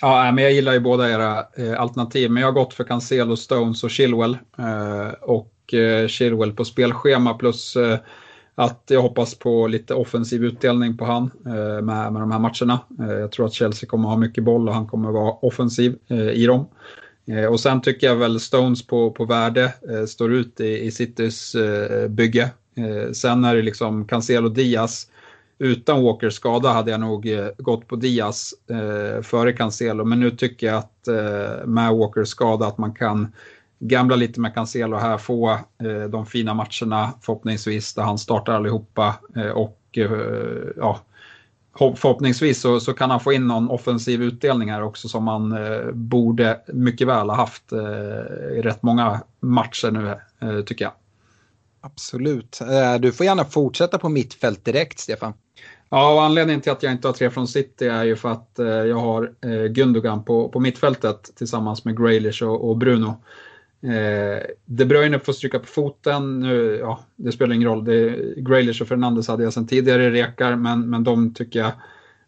Speaker 5: Ja, men jag gillar ju båda era eh, alternativ, men jag har gått för Cancelo, Stones och Chilwell. Eh, och eh, Chilwell på spelschema plus eh, att jag hoppas på lite offensiv utdelning på han eh, med, med de här matcherna. Eh, jag tror att Chelsea kommer ha mycket boll och han kommer vara offensiv eh, i dem. Eh, och sen tycker jag väl Stones på, på värde eh, står ut i, i Citys eh, bygge. Sen är det liksom Cancelo Diaz. Utan Walkers skada hade jag nog gått på Diaz före Cancelo. Men nu tycker jag att med Walkers skada att man kan gamla lite med Cancelo här, få eh, de fina matcherna förhoppningsvis där han startar allihopa eh, och eh, ja, förhoppningsvis så, så, kan han få in någon offensiv utdelning här också som han eh, borde mycket väl ha haft eh, i rätt många matcher nu eh, tycker jag.
Speaker 3: Absolut. Du får gärna fortsätta på mittfält direkt, Stefan.
Speaker 5: Ja, och anledningen till att jag inte har tre från City är ju för att jag har Gundogan på, på mittfältet tillsammans med Graylish och, och Bruno. Eh, De Bruyne får stryka på foten. Nu, ja, det spelar ingen roll. Det, Graylish och Fernandes hade jag sedan tidigare rekar, men, men de tycker jag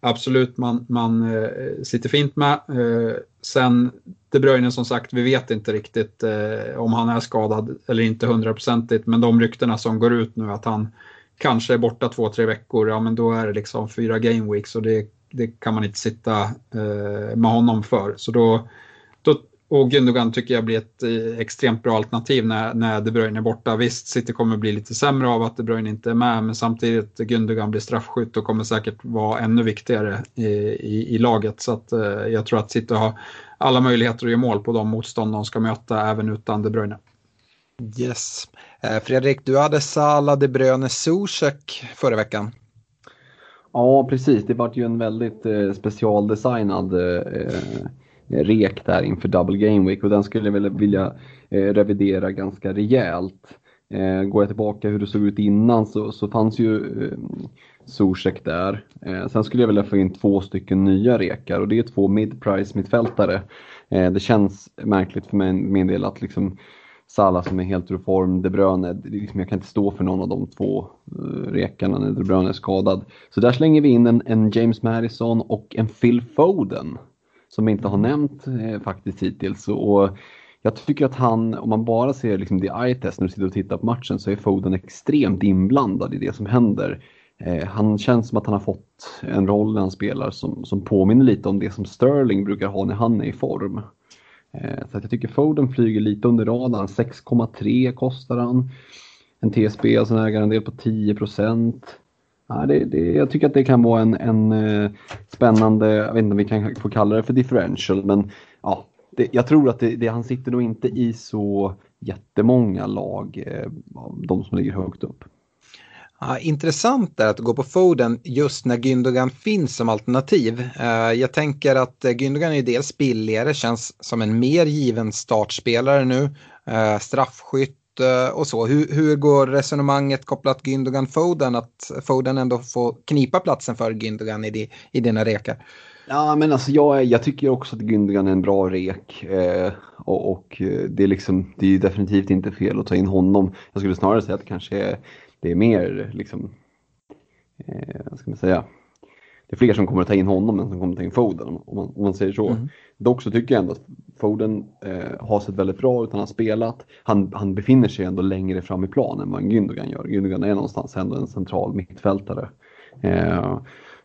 Speaker 5: absolut man, man eh, sitter fint med. Eh, sen De Bruyne som sagt, vi vet inte riktigt eh, om han är skadad eller inte hundraprocentigt, men de ryktena som går ut nu att han kanske är borta två, tre veckor, ja men då är det liksom fyra game weeks och det, det kan man inte sitta eh, med honom för. Så då och Gündogan tycker jag blir ett eh, extremt bra alternativ när, när De Bruyne är borta. Visst, City kommer bli lite sämre av att De Bruyne inte är med, men samtidigt Gündogan blir straffskytt och kommer säkert vara ännu viktigare i, i, i laget. Så att, eh, jag tror att City har alla möjligheter att göra mål på de motstånd de ska möta även utan De Bruyne.
Speaker 3: Yes. Eh, Fredrik, du hade Salah, De Bruyne, Zuzek förra veckan.
Speaker 4: Ja, precis. Det var ju en väldigt eh, specialdesignad eh, Eh, rek där inför Double Game Week och den skulle jag väl vilja eh, revidera ganska rejält. Eh, går jag tillbaka hur det såg ut innan så, så fanns ju eh, Zuzek där. Eh, sen skulle jag vilja få in två stycken nya rekar och det är två mid-price mittfältare. det känns märkligt för mig, min del att liksom Salah som är helt ur form, De Bruyne, liksom, jag kan inte stå för någon av de två rekarna när De Bruyne är skadad. Så där slänger vi in en, en James Madison och en Phil Foden som jag inte har nämnt eh, faktiskt hittills. Och jag tycker att han, om man bara ser liksom the eye test när du sitter och tittar på matchen så är Foden extremt inblandad i det som händer. Eh, han känns som att han har fått en roll när han spelar som, som påminner lite om det som Sterling brukar ha när han är i form. Eh, så att jag tycker Foden flyger lite under radarn. 6,3 kostar han. En TSB, alltså en ägarandel på 10 procent. Ja, det, det, jag tycker att det kan vara en, en eh, spännande, jag vet inte om vi kan få kalla det för differential, men ja, det, jag tror att det, han sitter nog inte i så jättemånga lag, eh, de som ligger högt upp.
Speaker 3: Ja, intressant är att gå på Foden just när Gündogan finns som alternativ. Eh, jag tänker att eh, Gündogan är dels billigare, känns som en mer given startspelare nu. Eh, straffskytt och så. Hur, hur går resonemanget kopplat Gündogan Foden att Foden ändå får knipa platsen för Gündogan i, di, i dina rekar?
Speaker 4: Ja men alltså jag, jag tycker också att Gündogan är en bra rek eh, och, och, eh, det, är liksom, det är definitivt inte fel att ta in honom. Jag skulle snarare säga att det kanske är, det är mer liksom, eh, vad ska man säga, det är fler som kommer att ta in honom än som kommer att ta in Foden om man, om man säger så. Mm. Dock så tycker jag ändå att Foden eh, har sett väldigt bra ut, han har spelat. Han, han befinner sig ändå längre fram i planen än vad Gündogan gör. Gündogan är någonstans ändå en central mittfältare. Eh,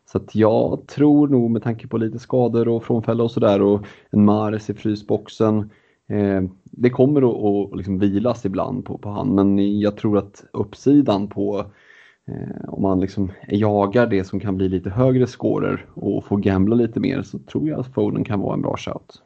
Speaker 4: så att jag tror nog med tanke på lite skador och frånfälla och sådär och en Mares i frysboxen. Eh, det kommer att, liksom vilas ibland på, på han men jag tror att uppsidan på eh, om man liksom jagar det som kan bli lite högre scorer och får gambla lite mer så tror jag att Foden kan vara en bra shout.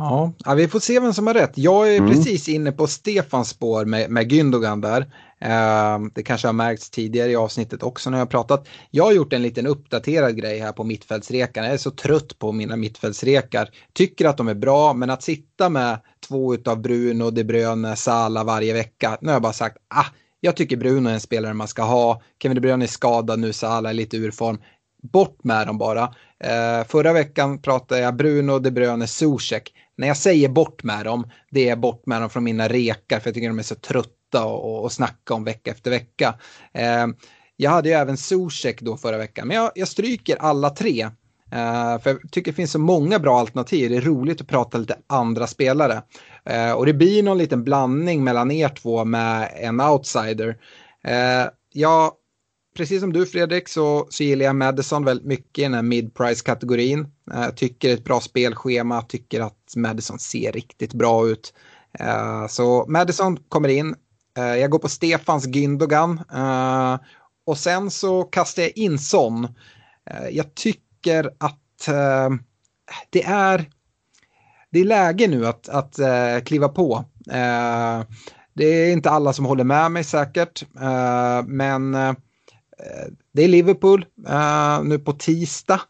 Speaker 3: Ja, ja, vi får se vem som har rätt. Jag är mm. precis inne på Stefans spår med, med Gündogan där. Uh, det kanske har märkts tidigare i avsnittet också när jag har pratat. Jag har gjort en liten uppdaterad grej här på mittfältsrekarna. Jag är så trött på mina mittfältsrekar. Tycker att de är bra, men att sitta med två utav Bruno, De Bruyne, Sala varje vecka. Nu har jag bara sagt, ah, jag tycker Bruno är en spelare man ska ha. Kevin De Bruyne är skadad nu, Sala är lite ur form. Bort med dem bara. Uh, förra veckan pratade jag Bruno, De Bruyne, Zuzek när jag säger bort med dem, det är bort med dem från mina rekar för jag tycker de är så trötta och, och snacka om vecka efter vecka. Eh, jag hade ju även Zuzek då förra veckan, men jag, jag stryker alla tre. Uh, för jag tycker det finns så många bra alternativ. Det är roligt att prata lite andra spelare. Uh, och det blir någon liten blandning mellan er två med en outsider. Uh, jag precis som du Fredrik så, så gillar jag Madison väldigt mycket i den här mid-price-kategorin. Eh, tycker det är ett bra spelschema, tycker att Madison ser riktigt bra ut. Eh, så Madison kommer in. Eh, jag går på Stefans Gündogan. Eh, och sen så kastar jag in Son. Eh, jag tycker att eh, det är det är läge nu att, att kliva på. det är inte alla som håller med mig säkert, men Eh, Eh, det är Liverpool eh, nu på tisdag.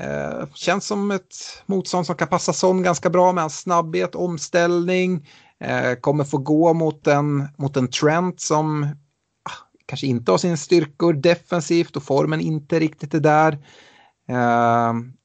Speaker 3: Eh, känns som ett motstånd som kan passa Son ganska bra med hans snabbhet, omställning. Kommer få gå mot en, mot en Trent som ah, kanske inte har sina styrkor defensivt och formen inte riktigt är där.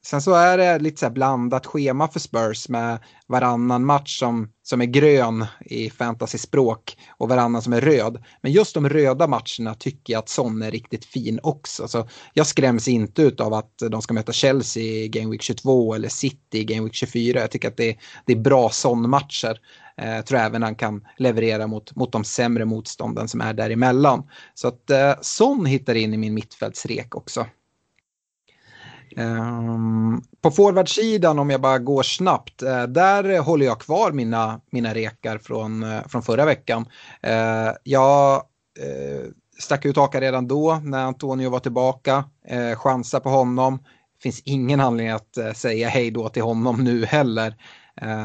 Speaker 3: Sen så är det lite så här blandat schema för Spurs med varannan match som, som är grön i fantasyspråk och varannan som är röd. Men just de röda matcherna tycker jag att Son är riktigt fin också. Så jag skräms inte av att de ska möta Chelsea i Game Week 22 eller City i Game Week 24. Jag tycker att det, det är bra Son-matcher. Eh, jag tror även han kan leverera mot, mot de sämre motstånden som är däremellan. Så att eh, Son hittar in i min mittfältsrek också. Um, på forwardsidan om jag bara går snabbt, uh, där håller jag kvar mina, mina rekar från, uh, från förra veckan. Uh, jag stack ut hakan redan då när Antonio var tillbaka, uh, chansa på honom. finns ingen anledning att säga hej då till honom nu heller.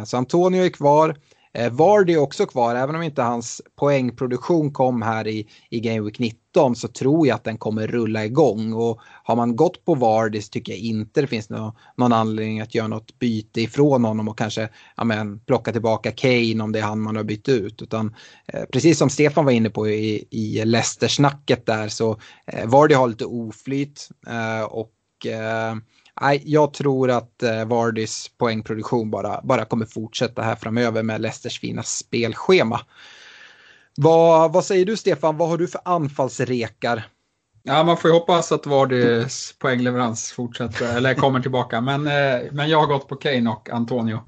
Speaker 3: så Antonio är kvar. Eh, Vardy är också kvar, även om inte hans poängproduktion kom här i, i Game Week 19 så tror jag att den kommer rulla igång. Och har man gått på Vardy så tycker jag inte det finns no, någon anledning att göra något byte ifrån honom och kanske ja, men, plocka tillbaka Kane om det är han man har bytt ut. Utan, eh, precis som Stefan var inne på i, i Leicester-snacket där så eh, Vardy har lite oflyt eh, och eh, nej, jag tror att eh, Vardys poängproduktion bara, bara kommer fortsätta här framöver med Leicesters fina spelschema. Vad, vad säger du Stefan, vad har du för anfallsrekar?
Speaker 5: Ja, man får ju hoppas att Vardys poängleverans fortsätter eller kommer tillbaka. Men, eh, men jag har gått på Kane och Antonio.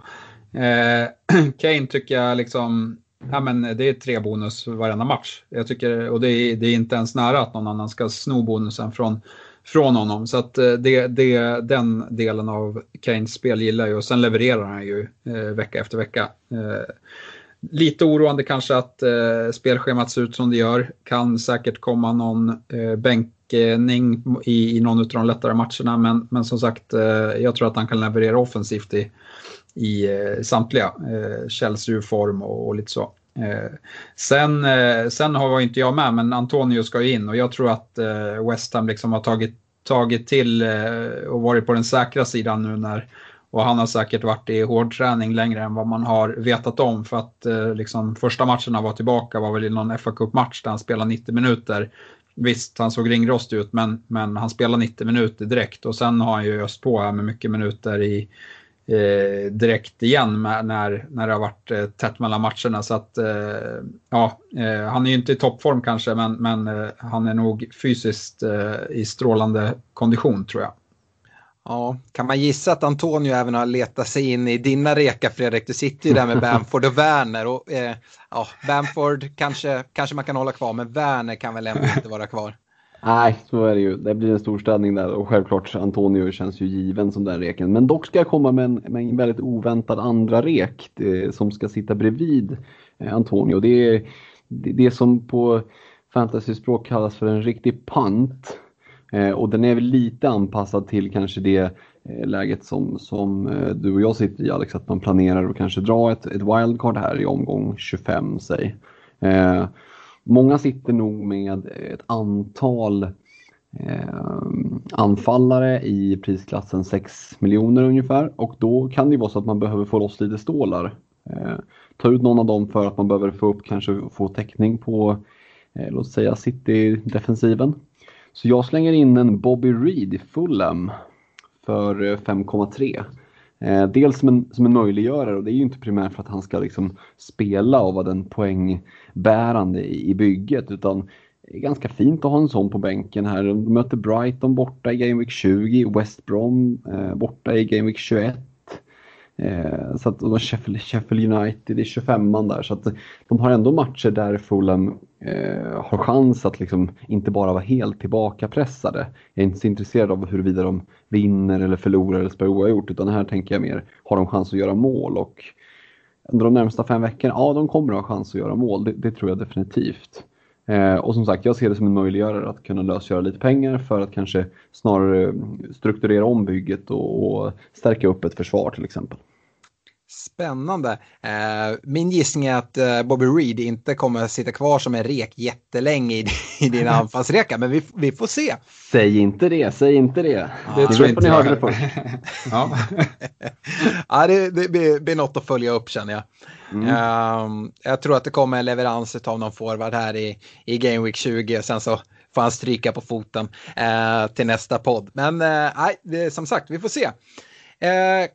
Speaker 5: Eh, Kane tycker jag liksom, ja men det är tre bonus varenda match. Jag tycker, och det är, det är inte ens nära att någon annan ska sno bonusen från från honom. Så att eh, det, det, den delen av Kanes spel gillar jag och sen levererar han ju eh, vecka efter vecka. Eh, lite oroande kanske att eh, spelschemat ser ut som det gör. Kan säkert komma någon eh, bänkning i, i någon av de lättare matcherna men, men som sagt eh, jag tror att han kan leverera offensivt i, i eh, samtliga. Eh, Chelsea-form och, och lite så. Eh, sen, eh, sen har inte jag med, men Antonio ska ju in och jag tror att eh, West Ham liksom har tagit, tagit till och varit på den säkra sidan nu när och han har säkert varit i hårdträning längre än vad man har vetat om för att liksom, första matchen han var tillbaka var väl i någon fa Cup-match där han spelade 90 minuter. Visst, han såg ringrostig ut men, men han spelade 90 minuter direkt och sen har han ju öst på här med mycket minuter i eh, direkt igen med, när, när det har varit eh, tätt mellan matcherna. Så att, eh, ja, eh, han är ju inte i toppform kanske, men, men eh, han är nog fysiskt eh, i strålande kondition tror jag.
Speaker 3: Ja, kan man gissa att Antonio även har letat sig in i dina reka Fredrik? Du sitter ju där med Bamford och Werner. Och, eh, ja, Bamford kanske, kanske man kan hålla kvar, men Werner kan väl ändå inte vara kvar.
Speaker 4: Nej, så är det ju. Det blir en storstädning där och självklart Antonio känns ju given som den reken. Men dock ska jag komma med en, med en väldigt oväntad andra rek det, som ska sitta bredvid eh, Antonio. Det är det, det som på fantasyspråk kallas för en riktig punt. Eh, och den är väl lite anpassad till kanske det eh, läget som, som eh, du och jag sitter i Alex, att man planerar att kanske dra ett, ett wildcard här i omgång 25 säg. Eh, Många sitter nog med ett antal eh, anfallare i prisklassen 6 miljoner ungefär och då kan det vara så att man behöver få loss lite stålar. Eh, ta ut någon av dem för att man behöver få upp, kanske få täckning på, eh, låt säga City-defensiven. Så jag slänger in en Bobby Reed i Fulham för eh, 5,3. Eh, dels som en, som en möjliggörare och det är ju inte primärt för att han ska liksom spela och vara den poäng bärande i bygget utan det är ganska fint att ha en sån på bänken här. De möter Brighton borta i Game Week 20, West Brom eh, borta i Game Week 21. Eh, så att och Sheffield, Sheffield United i 25an där. Så att de har ändå matcher där Fulham eh, har chans att liksom inte bara vara helt tillbakapressade. Jag är inte så intresserad av huruvida de vinner eller förlorar eller spelar oavgjort utan här tänker jag mer, har de chans att göra mål? Och under de närmsta fem veckorna, ja de kommer att ha chans att göra mål, det, det tror jag definitivt. Eh, och som sagt, jag ser det som en möjliggörare att kunna lösgöra lite pengar för att kanske snarare strukturera om bygget och, och stärka upp ett försvar till exempel.
Speaker 3: Spännande. Eh, min gissning är att eh, Bobby Reed inte kommer att sitta kvar som en rek jättelänge i, i din anfallsreka, men vi, vi får se.
Speaker 4: Säg inte det, säg inte det.
Speaker 5: Det tror inte
Speaker 4: ni hörde det först.
Speaker 5: Ja.
Speaker 3: ja, det, det blir, blir något att följa upp känner jag.
Speaker 4: Mm.
Speaker 3: Ehm, jag tror att det kommer en leverans av någon forward här i, i Game Week 20 och sen så får han stryka på foten eh, till nästa podd. Men nej, som sagt, vi får se. Eh,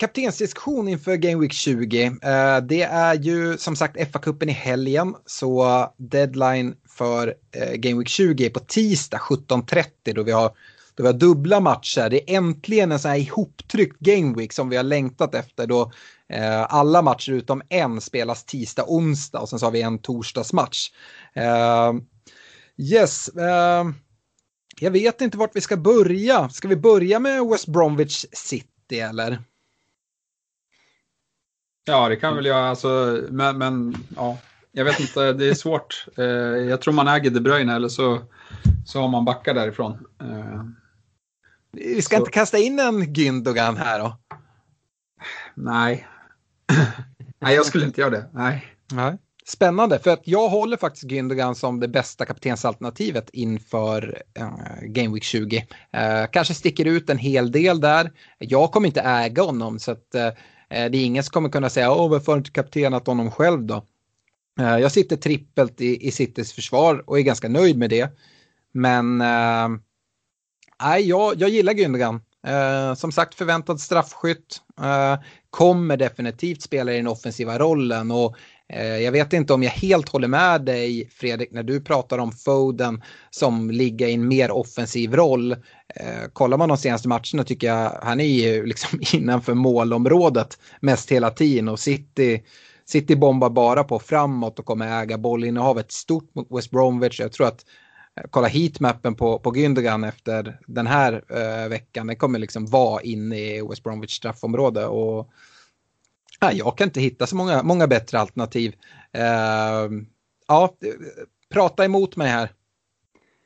Speaker 3: kaptensdiskussion inför Game Week 20. Eh, det är ju som sagt FA-cupen i helgen så deadline för eh, Game Week 20 är på tisdag 17.30 då vi har då vi har dubbla matcher. Det är äntligen en sån här ihoptryckt Game Week som vi har längtat efter då eh, alla matcher utom en spelas tisdag, onsdag och sen så har vi en torsdagsmatch. Eh, yes, eh, jag vet inte vart vi ska börja. Ska vi börja med West Bromwich City eller?
Speaker 5: Ja, det kan väl jag. Alltså, men, men ja, jag vet inte, det är svårt. Eh, jag tror man äger De Bruyne eller så, så har man backar därifrån. Eh,
Speaker 3: Vi ska
Speaker 5: Så-
Speaker 3: inte kasta in en Gündogan här då?
Speaker 5: nej. nej, jag skulle inte göra det. Nej.
Speaker 3: Nej. Spännande, för att jag håller faktiskt Gündogan som det bästa kaptensalternativet inför eh, Game Week 20. Eh, kanske sticker ut en hel del där. Jag kommer inte äga honom så att eh, Eh, det är ingen som kommer kunna säga åh varför har inte kaptenat honom själv då? Eh, jag sitter trippelt i, i Citys försvar och är ganska nöjd med det. Men äh, jag, jag gillar Gündogan. Eh, som sagt förväntad straffskytt. Eh, kommer definitivt spela i den offensiva rollen och Eh, jag vet inte om jag helt håller med dig Fredrik när du pratar om Foden som ligger i en mer offensiv roll. Eh, kollar man de senaste matcherna tycker jag han är ju liksom innanför målområdet mest hela tiden och City City bombar bara på framåt och kommer äga bollinnehavet stort mot West Bromwich. Jag tror att eh, kolla heatmappen på, på Gündogan efter den här uh, veckan. Den kommer liksom vara inne i West Bromwich straffområde. Och, nej, jag kan inte hitta så många, många bättre alternativ. Eh, ja, eh, prata emot mig här.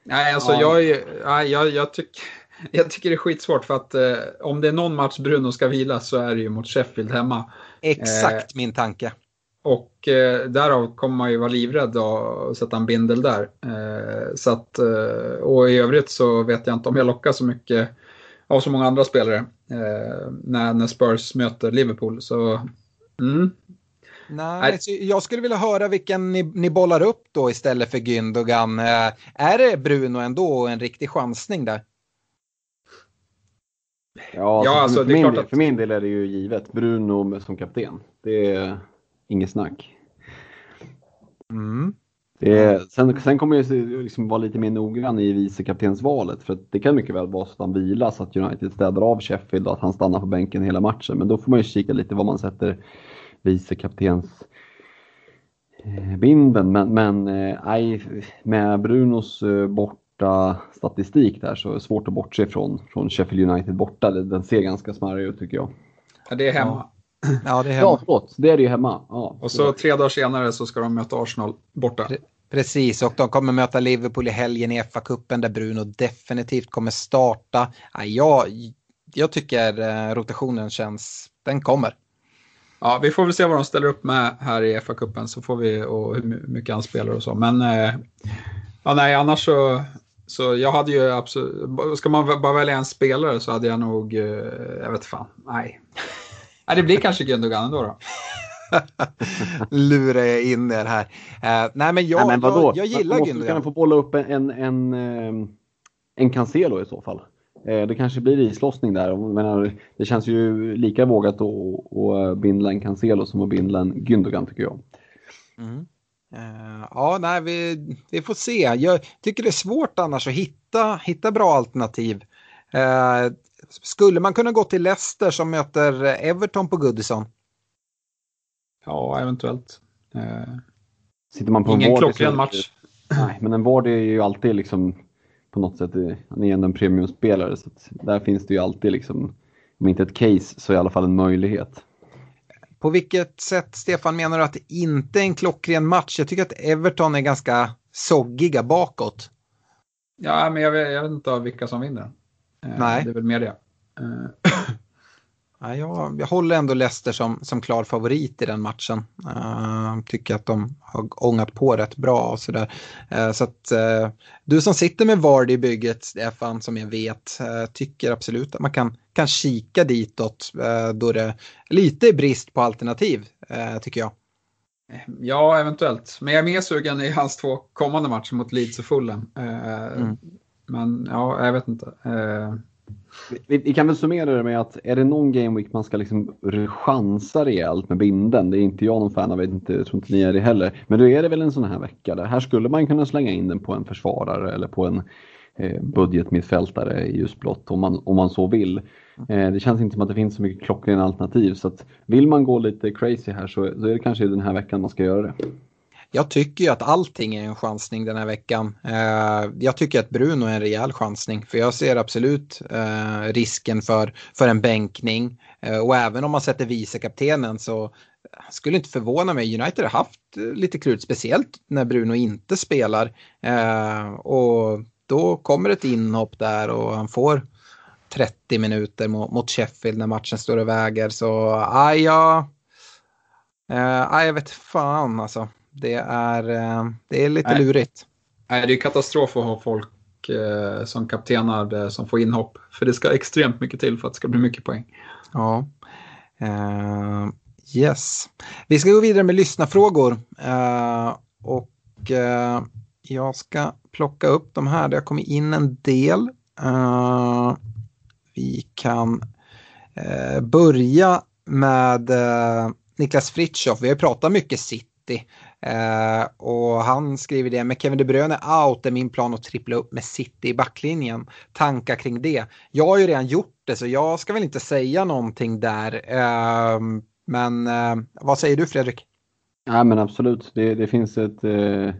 Speaker 5: Nej, alltså
Speaker 4: Ja.
Speaker 5: jag, är- jag, jag, tyck, jag tycker det är skitsvårt för att eh, om det är någon match Bruno ska vila så är det ju mot Sheffield hemma.
Speaker 3: Exakt min tanke.
Speaker 5: Och eh, därav kommer man ju vara livrädd och sätta en bindel där. Eh, så att, eh, och i övrigt så vet jag inte om jag lockar så mycket av så många andra spelare eh, när, när Spurs möter Liverpool. Så mm,
Speaker 3: Nej, jag skulle vilja höra vilken ni, ni bollar upp då istället för Gündogan. Eh, är det Bruno ändå en riktig chansning där?
Speaker 4: Ja,
Speaker 5: Ja,
Speaker 4: alltså, för,
Speaker 5: det är
Speaker 4: min,
Speaker 5: klart
Speaker 4: del-
Speaker 5: att-
Speaker 4: för min del är det ju givet. Bruno som kapten. Det är inget snack.
Speaker 3: Mm.
Speaker 4: Är, sen, sen kommer jag ju liksom vara lite mer noggrann i vicekaptensvalet för att det kan mycket väl vara så att han vilar så att United städar av Sheffield och att han stannar på bänken hela matchen. Men då får man ju kika lite vad man sätter vicekaptens eh, binden. Men, men eh, med Brunos eh, borta statistik där så är det svårt att bortse från, från Sheffield United borta. Den ser ganska smarrig ut tycker jag.
Speaker 5: ja, det är hemma.
Speaker 3: Ja, det är
Speaker 4: Ja,
Speaker 3: hemma.
Speaker 4: förlåt. Det är det ju hemma. Ja,
Speaker 5: Och så tre dagar senare så ska de möta Arsenal borta.
Speaker 3: Precis, och de kommer möta Liverpool i helgen i FA-cupen där Bruno definitivt kommer starta. jag, jag tycker eh, rotationen känns, den kommer.
Speaker 5: Ja, vi får väl se vad de ställer upp med här i FA-cupen så får vi och hur mycket han spelar och så. Men eh, ja, nej, annars så, så jag hade ju absolut, ska man bara välja en spelare så hade jag nog, eh, jag vet fan, nej. nej det blir kanske Gundogan ändå då.
Speaker 3: Lurar jag in er här. Uh, nej men jag, nej, men jag, jag gillar Gundogan.
Speaker 4: Måste få bolla upp en, en, en, en Cancelo i så fall. Eh, det kanske blir islossning där. Menar, det känns ju lika vågat att bindla en Cancelo som att bindla en Gündogan tycker jag.
Speaker 3: Mm. Uh, ja, nej, vi, vi får se. Jag tycker det är svårt annars att hitta, hitta bra alternativ. Uh, skulle man kunna gå till Leicester som möter Everton på Goodison?
Speaker 5: Ja, eventuellt. Uh,
Speaker 4: Sitter man på
Speaker 5: ingen klockren match.
Speaker 4: Nej, men en Vardy är ju alltid liksom på något sätt, han är ändå en premiumspelare så där finns det ju alltid liksom, om inte ett case så i alla fall en möjlighet.
Speaker 3: På vilket sätt, Stefan, menar du att det inte är en klockren match? Jag tycker att Everton är ganska soggiga bakåt.
Speaker 5: Ja, men jag vet, jag vet inte vilka som vinner. Eh, Nej. Det är väl mer det.
Speaker 3: Ja, jag, jag håller ändå Leicester som, som klar favorit i den matchen. Uh, tycker att de har ångat på rätt bra och sådär. Uh, så att uh, du som sitter med Vardy i bygget, Stefan, som jag vet, tycker absolut att man kan, kan kika ditåt då det lite är brist på alternativ, tycker jag.
Speaker 5: Ja, eventuellt. Men jag är mer sugen i hans två kommande matcher mot Leeds och Fulham. Mm. Men ja, jag vet inte.
Speaker 4: Vi, vi, kan väl summera det med att är det någon Game Week man ska liksom chansa rejält med binden, det är inte jag någon fan av, jag, inte, jag tror inte ni är det heller, men då är det väl en sån här vecka där här skulle man kunna slänga in den på en försvarare eller på en eh, budgetmittfältare i just blått om man, om man så vill. Eh, det känns inte som att det finns så mycket klockrena alternativ så att vill man gå lite crazy här så, så är det kanske den här veckan man ska göra det.
Speaker 3: Jag tycker ju att allting är en chansning den här veckan. Eh, jag tycker att Bruno är en rejäl chansning för jag ser absolut eh, risken för, för en bänkning. Eh, och även om man sätter vicekaptenen så skulle inte förvåna mig. United har haft lite krut, speciellt när Bruno inte spelar. Och då kommer ett inhopp där och han får 30 minuter mot, mot Sheffield när matchen står och väger. Så aj, ja, aj, jag vet fan alltså. Det är, eh, det är lite Nej. lurigt.
Speaker 5: Nej, det är katastrof att ha folk eh, som kaptenar eh, som får inhopp. För det ska extremt mycket till för att det ska bli mycket poäng.
Speaker 3: Ja. Uh, yes. Vi ska gå vidare med lyssnarfrågor. Uh, och uh, jag ska plocka upp de här. Det har kommit in en del. vi kan börja med Niklas Fritiof. Vi har pratat mycket City. Eh, och han skriver det, med Kevin De Bruyne out är min plan att trippla upp med City i backlinjen. Tankar kring det. Jag har ju redan gjort det så jag ska väl inte säga någonting där. Eh, men eh, vad säger du Fredrik?
Speaker 4: Ja men absolut, det, det finns ett eh,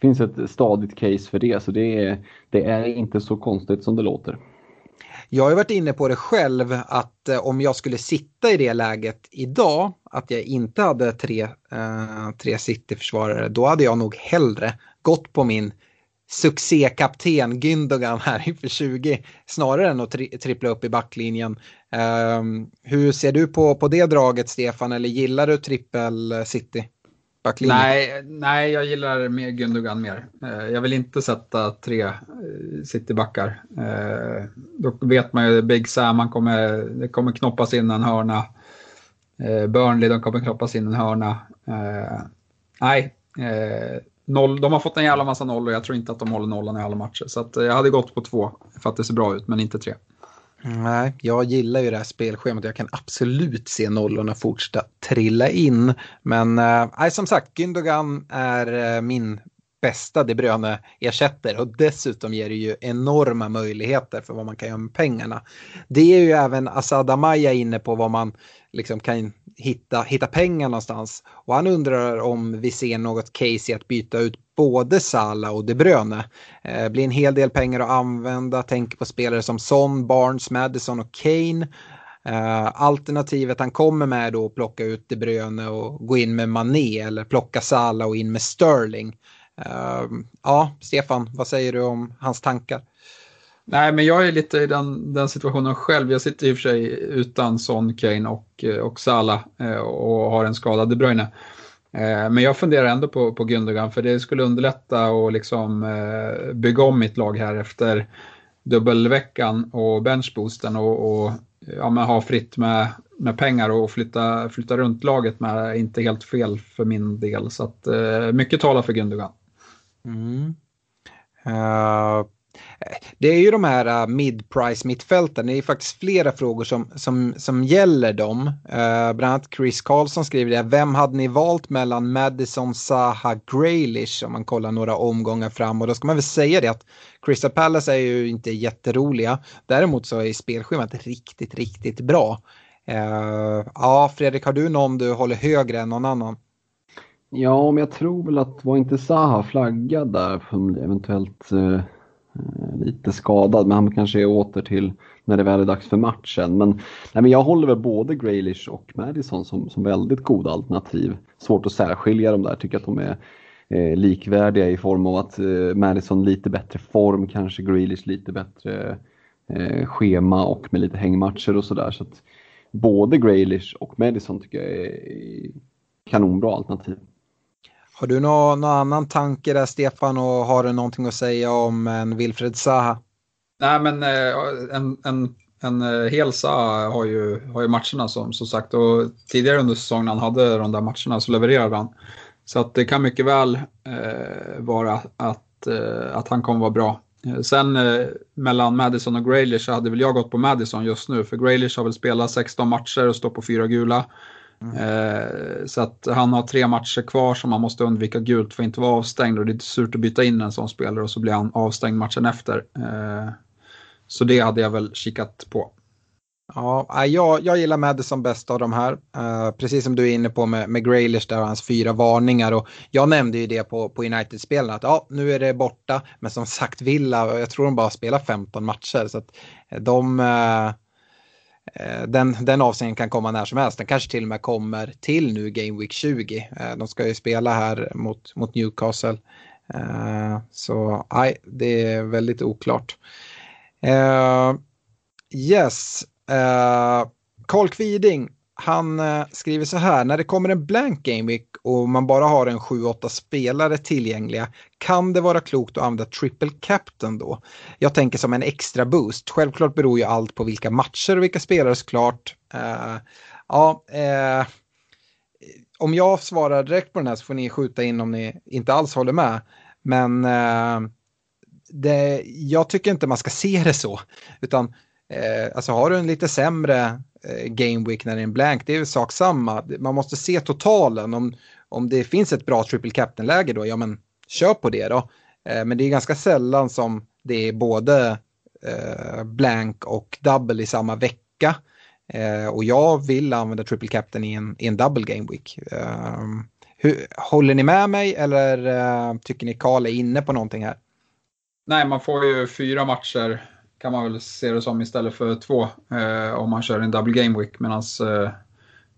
Speaker 4: finns ett stadigt case för det så det är, det är inte så konstigt som det låter.
Speaker 3: Jag har varit inne på det själv att eh, om jag skulle sitta i det läget idag, att jag inte hade tre, eh, tre City-försvarare, då hade jag nog hellre gått på min succékapten Gündogan här inför 20 snarare än att tri trippla upp i backlinjen. Eh, hur ser du på, på det draget Stefan eller gillar du trippel eh, City?
Speaker 5: Backlinjen? Nej, nej, jag gillar mer Gundogan mer. Eh, jag vill inte sätta tre eh, citybackar. Eh, då vet man ju Big Sam, man kommer, det kommer knoppas in en hörna. Burnley, de kommer knoppas in en hörna. Nej, noll, de har fått en jävla massa noll och jag tror inte att de håller nollan i alla matcher. Så jag hade gått på två för att det ser bra ut, men inte tre.
Speaker 3: Nej, jag gillar ju det här spelschemat. Jag kan absolut se nollorna fortsätta trilla in. Men eh, som sagt, Gündogan är eh, min bästa De Bruyne ersätter och dessutom ger det ju enorma möjligheter för vad man kan göra med pengarna. Det är ju även Asad Amaya inne på vad man liksom kan hitta, hitta pengar någonstans. Och han undrar om vi ser något case i att byta ut både Sala och De Bruyne. Eh, blir en hel del pengar att använda, tänker på spelare som Son, Barnes, Madison och Kane. Uh, alternativet han kommer med är då att plocka ut De Bruyne och gå in med Mané eller plocka Sala och in med Sterling. Ehm, ja, Stefan, vad säger du om hans tankar?
Speaker 5: Nej, men jag är lite i den, den situationen själv. Jag sitter i och för sig utan Son, Kane och, eh, och Salah eh, och har en skadad De Bruyne. Eh, men jag funderar ändå på, på Gündogan för det skulle underlätta och liksom bygga om mitt lag här efter dubbelveckan och benchboosten och, och ja, ha fritt med, med pengar och flytta, flytta runt laget med inte helt fel för min del. Så att, mycket talar för Gündogan. Mm.
Speaker 3: Uh, det är ju de här uh, mid-price mittfälten, det är faktiskt flera frågor som, som, som gäller dem. Uh, bland annat Chris Karlsson skriver det, vem hade ni valt mellan Madison, Saha, Graylish om man kollar några omgångar fram och då ska man väl säga det att Crystal Palace är ju inte jätteroliga, däremot så är spelschemat riktigt, riktigt bra. Uh, ja, Fredrik, har du någon du håller högre än någon annan?
Speaker 4: Ja, men jag tror väl att var inte Zaha flaggad där eventuellt eh, eh, lite skadad, men han kanske är åter till när det väl är dags för matchen. Men, nej, men jag håller väl både Graylish och Madison som, som väldigt goda alternativ. Svårt att särskilja dem där, tycker att de är eh, likvärdiga i form av att eh, Madison lite bättre form, kanske Grealish lite bättre eh, schema och med lite hängmatcher och sådär. Så att både Graylish och Madison tycker jag är kanonbra alternativ.
Speaker 3: Har du någon, någon annan tanke där Stefan och har du någonting att säga om en Wilfred Zaha?
Speaker 5: Nej men eh, en, en, en eh, hel Zaha har ju, har ju matcherna som, som sagt och tidigare under säsongen han hade de där matcherna så levererade han. Så att det kan mycket väl eh, vara att, eh, att han kommer vara bra. Eh, sen eh, mellan Madison och Graylish så hade väl jag gått på Madison just nu för Graylish har väl spelat 16 matcher och står på fyra gula. Mm. Eh, så att han har tre matcher kvar som han måste undvika gult för att inte vara avstängd och det är surt att byta in en sån spelare och så blir han avstängd matchen efter. Eh, så det hade jag väl kikat på.
Speaker 3: Ja, jag, jag gillar Madison bäst av de här. Uh, precis som du är inne på med, med Graylish där och hans fyra varningar. Och jag nämnde ju det på, på United-spelen att ja, nu är det borta. Men som sagt Villa, jag tror de bara spelar 15 matcher. Så att de, uh, Eh, den, den avstängningen kan komma när som helst. Den kanske till och med kommer till nu Game Week 20. Eh, de ska ju spela här mot, mot Newcastle. Eh, så nej, det är väldigt oklart. Eh, yes, eh, Carl Kviding han eh, skriver så här, när det kommer en blank game week och man bara har en 7-8 spelare tillgängliga, kan det vara klokt att använda triple captain då? Jag tänker som en extra boost. Självklart beror ju allt på vilka matcher och vilka spelare såklart. Uh, ja, uh, om jag svarar direkt på den här så får ni skjuta in om ni inte alls håller med. Men uh, det, jag tycker inte man ska se det så. Utan Eh, alltså har du en lite sämre Eh, game week när det är en blank, det är ju sak samma. Man måste se totalen. Om, om det finns ett bra triple captain-läge då, ja men kör på det då. Eh, men det är ganska sällan som det är både eh, blank och double i samma vecka. Eh, och jag vill använda triple captain i en, i en double game week. Ehm, hur, håller ni med mig eller eh, tycker ni Karl är inne på någonting här?
Speaker 5: Nej, man får ju fyra matcher kan man väl se det som istället för två eh, om man kör en double game week. Medan eh,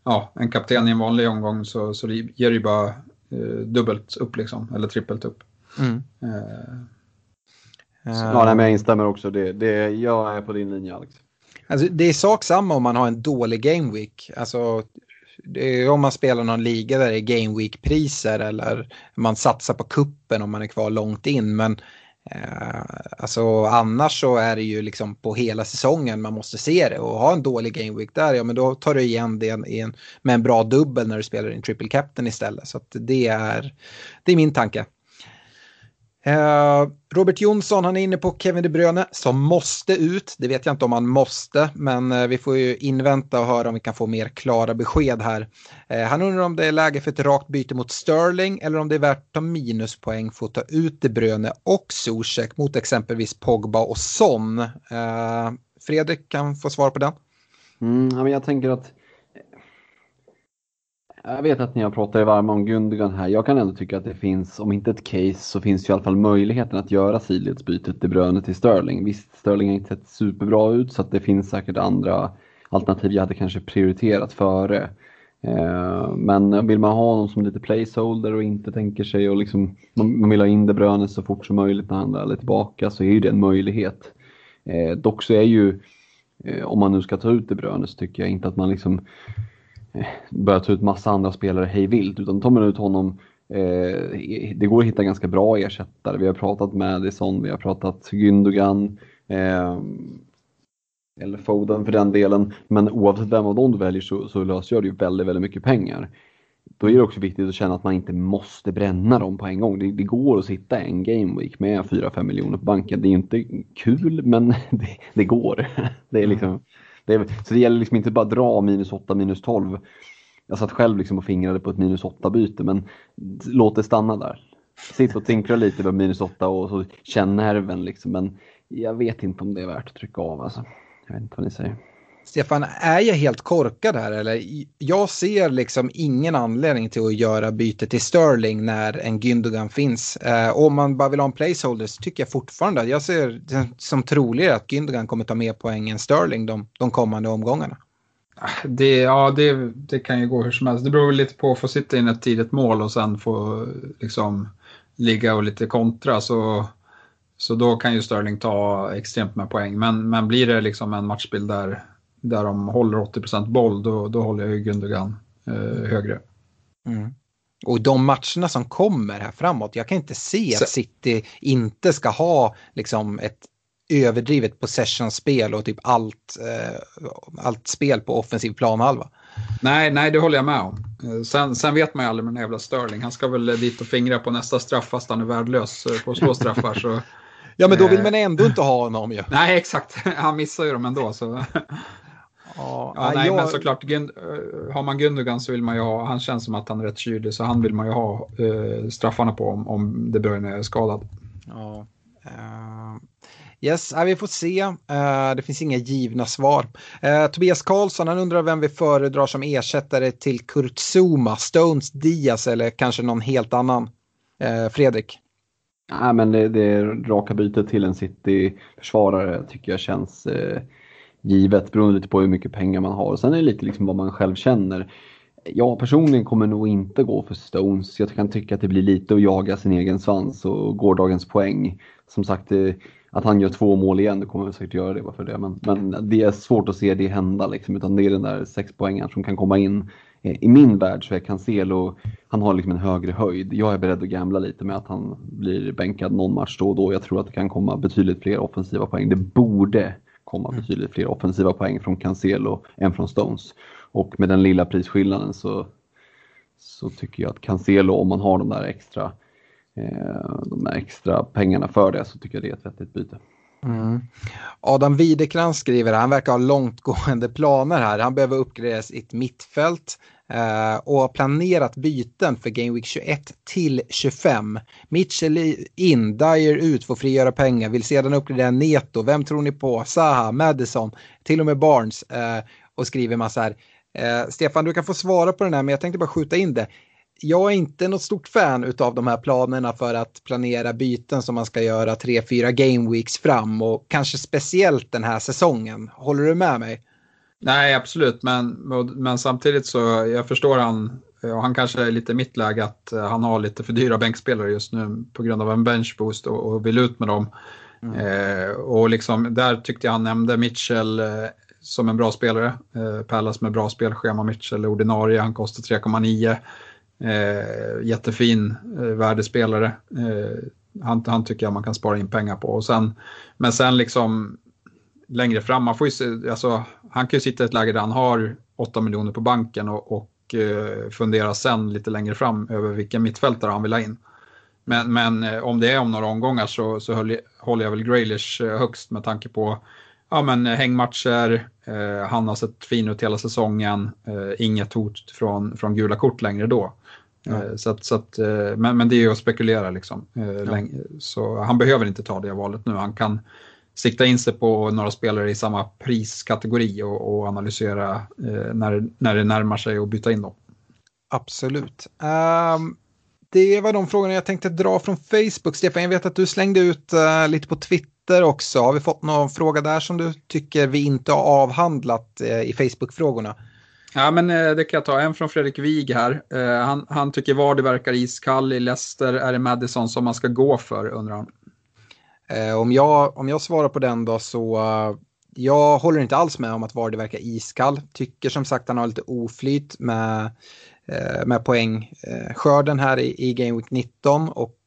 Speaker 5: ja, en kapten i en vanlig omgång så, så ger det ju bara eh, dubbelt upp liksom, eller trippelt upp. Mm.
Speaker 4: Eh, ja, nej, men jag instämmer också. Det, det, jag är på din linje Alex.
Speaker 3: Alltså, det är sak samma om man har en dålig game week. Alltså, om man spelar någon liga där det är game week-priser eller man satsar på kuppen om man är kvar långt in. Men Eh, alltså annars så är det ju liksom på hela säsongen man måste se det och ha en dålig game week där, ja men då tar du igen det en, med en bra dubbel när du spelar in triple captain istället. Så att det är, det är min tanke. Eh, Robert Jonsson, han är inne på Kevin De Bruyne som måste ut. Det vet jag inte om han måste, men eh, vi får ju invänta och höra om vi kan få mer klara besked här. Eh, han undrar om det är läge för ett rakt byte mot Sterling eller om det är värt att ta minuspoäng för att ta ut De Bruyne och Zuzek mot exempelvis Pogba och Son. Fredrik kan få svar på den.
Speaker 4: Mm, jag tänker att jag vet att ni har pratat er varma om Gundogan här. Jag kan ändå tycka att det finns, om inte ett case, så finns ju i alla fall möjligheten att göra sidledsbytet De Bruyne till Sterling. Visst, Sterling har inte sett superbra ut så att det finns säkert andra alternativ jag hade kanske prioriterat före. Eh, men vill man ha någon som är lite placeholder och inte tänker sig och liksom, man vill ha in De Bruyne så fort som möjligt när han väl är tillbaka så är ju det en möjlighet. Eh, dock så är ju, eh, om man nu ska ta ut De Bruyne så tycker jag inte att man liksom börja ta ut massa andra spelare hej vilt utan tar man ut honom eh, det går att hitta ganska bra ersättare. Vi har pratat Madison, vi har pratat Gündogan, eh, eller Foden för den delen. Men oavsett vem av dem du väljer så, så lösgör det ju väldigt, väldigt mycket pengar. Då är det också viktigt att känna att man inte måste bränna dem på en gång. Det, det går att sitta en game week med 4-5 miljoner på banken. Det är inte kul, men det, det går. Det är liksom, det är, så det gäller liksom inte bara dra minus 8, minus 12. Jag satt själv liksom och fingrade på ett minus 8 byte, men låt det stanna där. Sitt och tinkra lite med minus 8 och så känn nerven liksom. Men jag vet inte om det är värt att trycka av alltså. Jag vet inte vad ni säger.
Speaker 3: Stefan, är jag helt korkad här eller? Jag ser liksom ingen anledning till att göra byte till Sterling när en Gündogan finns. Eh, om man bara vill ha en placeholder så tycker jag fortfarande, jag ser det som troligare att Gündogan kommer ta mer poäng än Sterling de, de kommande omgångarna.
Speaker 5: Det, ja, det, det kan ju gå hur som helst. Det beror lite på att få sitta in ett tidigt mål och sen få liksom ligga och lite kontra. Så så då kan ju Sterling ta extremt med poäng. Men, men blir det liksom en matchbild där, där de håller 80% boll, då, då håller jag ju Gundogan eh, högre.
Speaker 3: Mm. Och de matcherna som kommer här framåt, jag kan inte se att City inte ska ha liksom ett överdrivet possession-spel och typ allt, eh, allt spel på offensiv planhalva.
Speaker 5: Nej, nej, det håller jag med om. Eh, sen, sen vet man ju aldrig med den jävla Sterling. Han ska väl dit och fingra på nästa straff fast han är värdelös eh, på att slå straffar. så
Speaker 3: Ja, men då vill man ändå inte ha honom ju.
Speaker 5: Nej, exakt. Han missar ju dem ändå. Så. Ja, ja, nej, jag... men såklart, eh, har man Gundogan så vill man ju ha, han känns som att han är rätt kylig, så han vill man ju ha uh, straffarna på om, om De Bruyne är skadad.
Speaker 3: Ja. Uh, yes, vi får se. Uh, det finns inga givna svar. Tobias Karlsson, han undrar vem vi föredrar som ersättare till Kurt Zuma, Stones, Diaz eller kanske någon helt annan. Fredrik?
Speaker 4: Nej, men det, det raka bytet till en City-försvarare tycker jag känns eh, givet beroende lite på hur mycket pengar man har. Sen är det lite liksom vad man själv känner. Jag personligen kommer nog inte gå för Stones. Jag kan tycka att det blir lite att jaga sin egen svans och gårdagens poäng. Som sagt, eh, att han gör två mål igen, det kommer säkert göra det. Varför det. Men, men det är svårt att se det hända, liksom, utan det är den där sex poängen som kan komma in eh, i min värld så är Cancelo, han har liksom en högre höjd. Jag är beredd att gambla lite med att han blir bänkad någon match då och då. Jag tror att det kan komma betydligt fler offensiva poäng. Det borde komma mm. betydligt fler offensiva poäng från Cancelo än från Stones. Och med den lilla prisskillnaden så, så tycker jag att Cancelo, om man har de där extra eh, de där extra pengarna för det så tycker jag det är ett vettigt byte.
Speaker 3: Mm. Adam Widekrans skriver, han verkar ha långtgående planer här. Han behöver uppgradera sitt mittfält Eh, och har planerat byten för Game Week 21 till 25. Mitchell in, Dyer ut, får frigöra pengar, vill sedan uppgradera Neto. Vem tror ni på? Saha, Madison, till och med Barnes eh, och skriver massa här. Eh, Stefan, du kan få svara på den här, men jag tänkte bara skjuta in det jag är inte något stort fan av de här planerna för att planera byten som man ska göra tre, fyra game weeks fram och kanske speciellt den här säsongen. Håller du med mig?
Speaker 5: Nej, absolut, men, men samtidigt så jag förstår han och han kanske är lite i mitt läge att eh, han har lite för dyra bänkspelare just nu på grund av en benchboost och, och vill ut med dem. Mm. Eh, och liksom, där tyckte jag han nämnde Mitchell eh, som en bra spelare. Eh, Pallas med bra spelschema, Mitchell ordinarie, han kostar 3,9. Eh, jättefin eh, värdespelare. Eh, han, han tycker jag man kan spara in pengar på. Och sen, men sen liksom längre fram, man får ju, alltså, han kan ju sitta i ett läge där han har 8 miljoner på banken och, och eh, fundera sen lite längre fram över vilken mittfältare han vill ha in. Men, men eh, om det är om några omgångar så, så höll, håller jag väl Graylish eh, högst med tanke på ja, men hängmatcher, eh, han har sett fin ut hela säsongen, eh, inget hot från, från gula kort längre då. Ja. Eh, så att, så att, eh, men, men det är ju att spekulera liksom. Eh, ja. Så han behöver inte ta det valet nu. Han kan sikta in sig på några spelare i samma priskategori och, och analysera när, när det närmar sig och byta in dem.
Speaker 3: Absolut. Um, det var de frågorna jag tänkte dra från Facebook. Stefan, jag vet att du slängde ut uh, lite på Twitter också. Har vi fått någon fråga där som du tycker vi inte har avhandlat uh, i Facebook-frågorna?
Speaker 5: Ja, men det kan jag ta. En från Fredrik Wig här. Han, han tycker Vardy verkar iskall i Leicester. Är det Madison som man ska gå för, undrar han.
Speaker 3: Eh, om jag, om jag svarar på den då så jag håller inte alls med om att Vardy verkar iskall. Tycker som sagt han har lite oflyt med, eh, med poängskörden eh, här i, i Game Week 19 och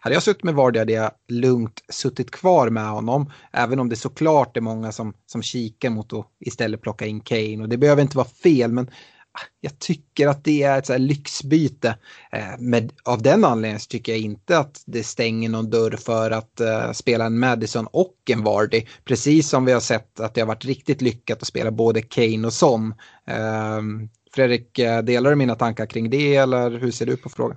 Speaker 3: hade jag suttit med Vardy hade jag lugnt suttit kvar med honom. Även om det såklart är många som, som kikar mot att istället plocka in Kane och det behöver inte vara fel men Ah, jag tycker att det är ett så lyxbyte. Eh, med, av den anledningen så tycker jag inte att det stänger någon dörr för att eh, spela en Madison och en Vardy. Precis som vi har sett att det har varit riktigt lyckat att spela både Kane och Son. Ehm, Fredrik, eh, delar du mina tankar kring det eller hur ser du på frågan?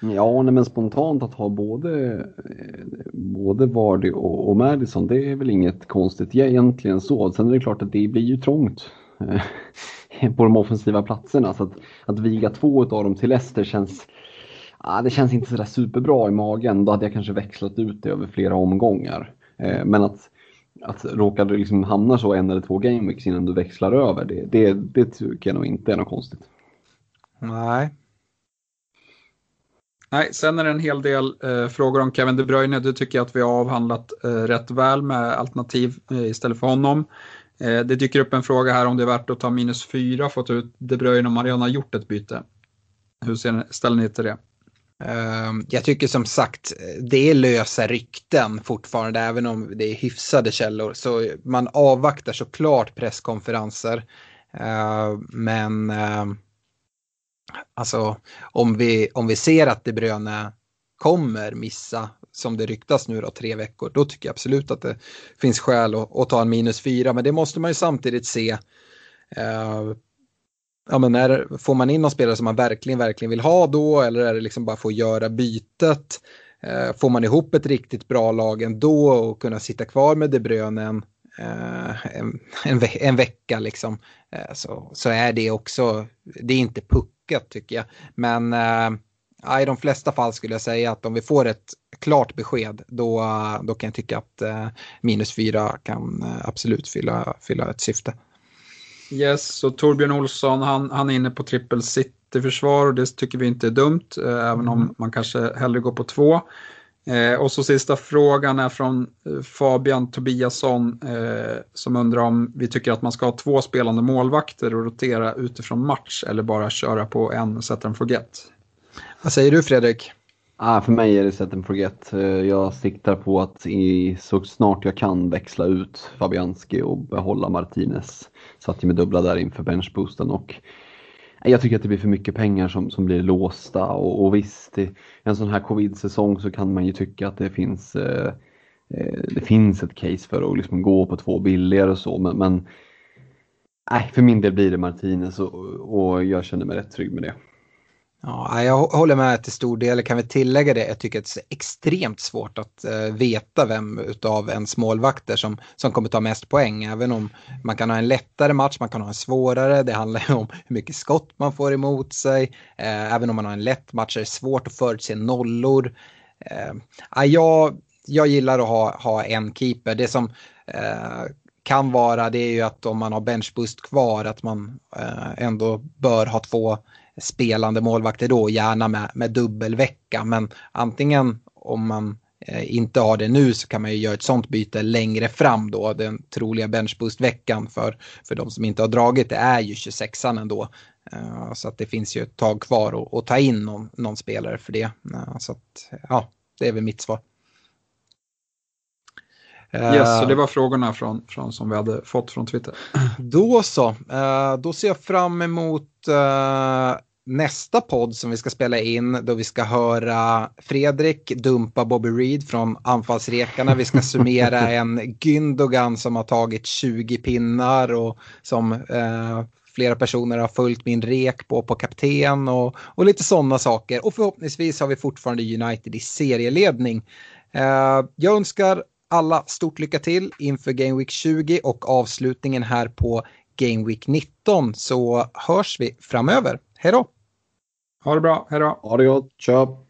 Speaker 4: Ja, nej, men spontant att ha både, eh, både Vardy och, och Madison, det är väl inget konstigt egentligen så. Sen är det klart att det blir ju trångt Eh, på de offensiva platserna. Så att, att viga två av dem till Leicester känns, ah, det känns inte sådär superbra i magen. Då hade jag kanske växlat ut det över flera omgångar. Eh, men att, att råka liksom hamna så en eller två gameweeks innan du växlar över, det, det, det tycker jag nog inte är något konstigt.
Speaker 3: Nej.
Speaker 5: Nej, sen är det en hel del eh, frågor om Kevin De Bruyne. Det tycker jag att vi har avhandlat eh, rätt väl med alternativ eh, istället för honom. Eh, det dyker upp en fråga här om det är värt att ta minus fyra för att ta ut De Bruyne om man redan har gjort ett byte. Hur ser, ställer ni till det?
Speaker 3: Ehm, jag tycker som sagt det är lösa rykten fortfarande även om det är hyfsade källor. Så man avvaktar såklart presskonferenser. Ehm, men ehm, alltså om vi, om vi ser att De Bruyne kommer missa som det ryktas nu då, tre veckor, då tycker jag absolut att det finns skäl att, att ta en minus fyra. Men det måste man ju samtidigt se. Eh, ja, men är, får man in någon spelare som man verkligen, verkligen vill ha då eller är det liksom bara för att göra bytet? Eh, får man ihop ett riktigt bra lag ändå och kunna sitta kvar med De Bruyne en, eh, en, en, ve en, vecka liksom, eh, så, så är det också, det är inte puckat tycker jag. Men eh, i de flesta fall skulle jag säga att om vi får ett klart besked då, då kan jag tycka att eh, minus fyra kan eh, absolut fylla, fylla ett syfte.
Speaker 5: Yes, så Torbjörn Olsson han, han är inne på trippel city-försvar och det tycker vi inte är dumt, eh, även om mm. man kanske hellre går på två. Eh, och så sista frågan är från eh, Fabian Tobiasson eh, som undrar om vi tycker att man ska ha två spelande målvakter och rotera utifrån match eller bara köra på en set and forget.
Speaker 3: Vad säger du Fredrik?
Speaker 4: Ah, för mig är det set and forget. Jag siktar på att i, så snart jag kan växla ut Fabianski och behålla Martinez. Satt ju med dubbla där inför benchboosten och eh, jag tycker att det blir för mycket pengar som, som blir låsta och, och visst, i en sån här covid-säsong så kan man ju tycka att det finns, eh, eh det finns ett case för att liksom gå på två billigare och så men, men nej, för min del blir det Martinez och, och jag känner mig rätt trygg med det.
Speaker 3: Ja, jag håller med till stor del. Kan vi tillägga det? Jag tycker att det är extremt svårt att eh, veta vem av ens målvakter som, som kommer ta mest poäng. Även om man kan ha en lättare match, man kan ha en svårare. Det handlar ju om hur mycket skott man får emot sig. Eh, även om man har en lätt match är det svårt att förutse nollor. Eh, jag, jag gillar att ha, ha en keeper. Det som kan vara det är ju att om man har benchboost kvar att man ändå bör ha två spelande målvakter då, gärna med, med dubbelvecka. Men antingen om man eh, inte har det nu så kan man ju göra ett sånt byte längre fram då. Den troliga benchboost-veckan för, för de som inte har dragit det är ju 26an ändå. Uh, så att det finns ju ett tag kvar att, ta in någon, någon, spelare för det. Uh, så att, ja, det är väl mitt svar.
Speaker 5: Yes, så det var frågorna från, från som vi hade fått från Twitter.
Speaker 3: Då så, då ser jag fram emot nästa podd som vi ska spela in då vi ska höra Fredrik dumpa Bobby Reed från anfallsrekarna. Vi ska summera en Gündogan som har tagit 20 pinnar och som eh, flera personer har följt min rek på på kapten och, och lite sådana saker. Och förhoppningsvis har vi fortfarande United i serieledning. Eh, jag önskar alla stort lycka till inför Game Week 20 och avslutningen här på Game Week 19 så hörs vi framöver. Hej då!
Speaker 5: Ha det bra, hej då!
Speaker 4: Ha det gott, tja!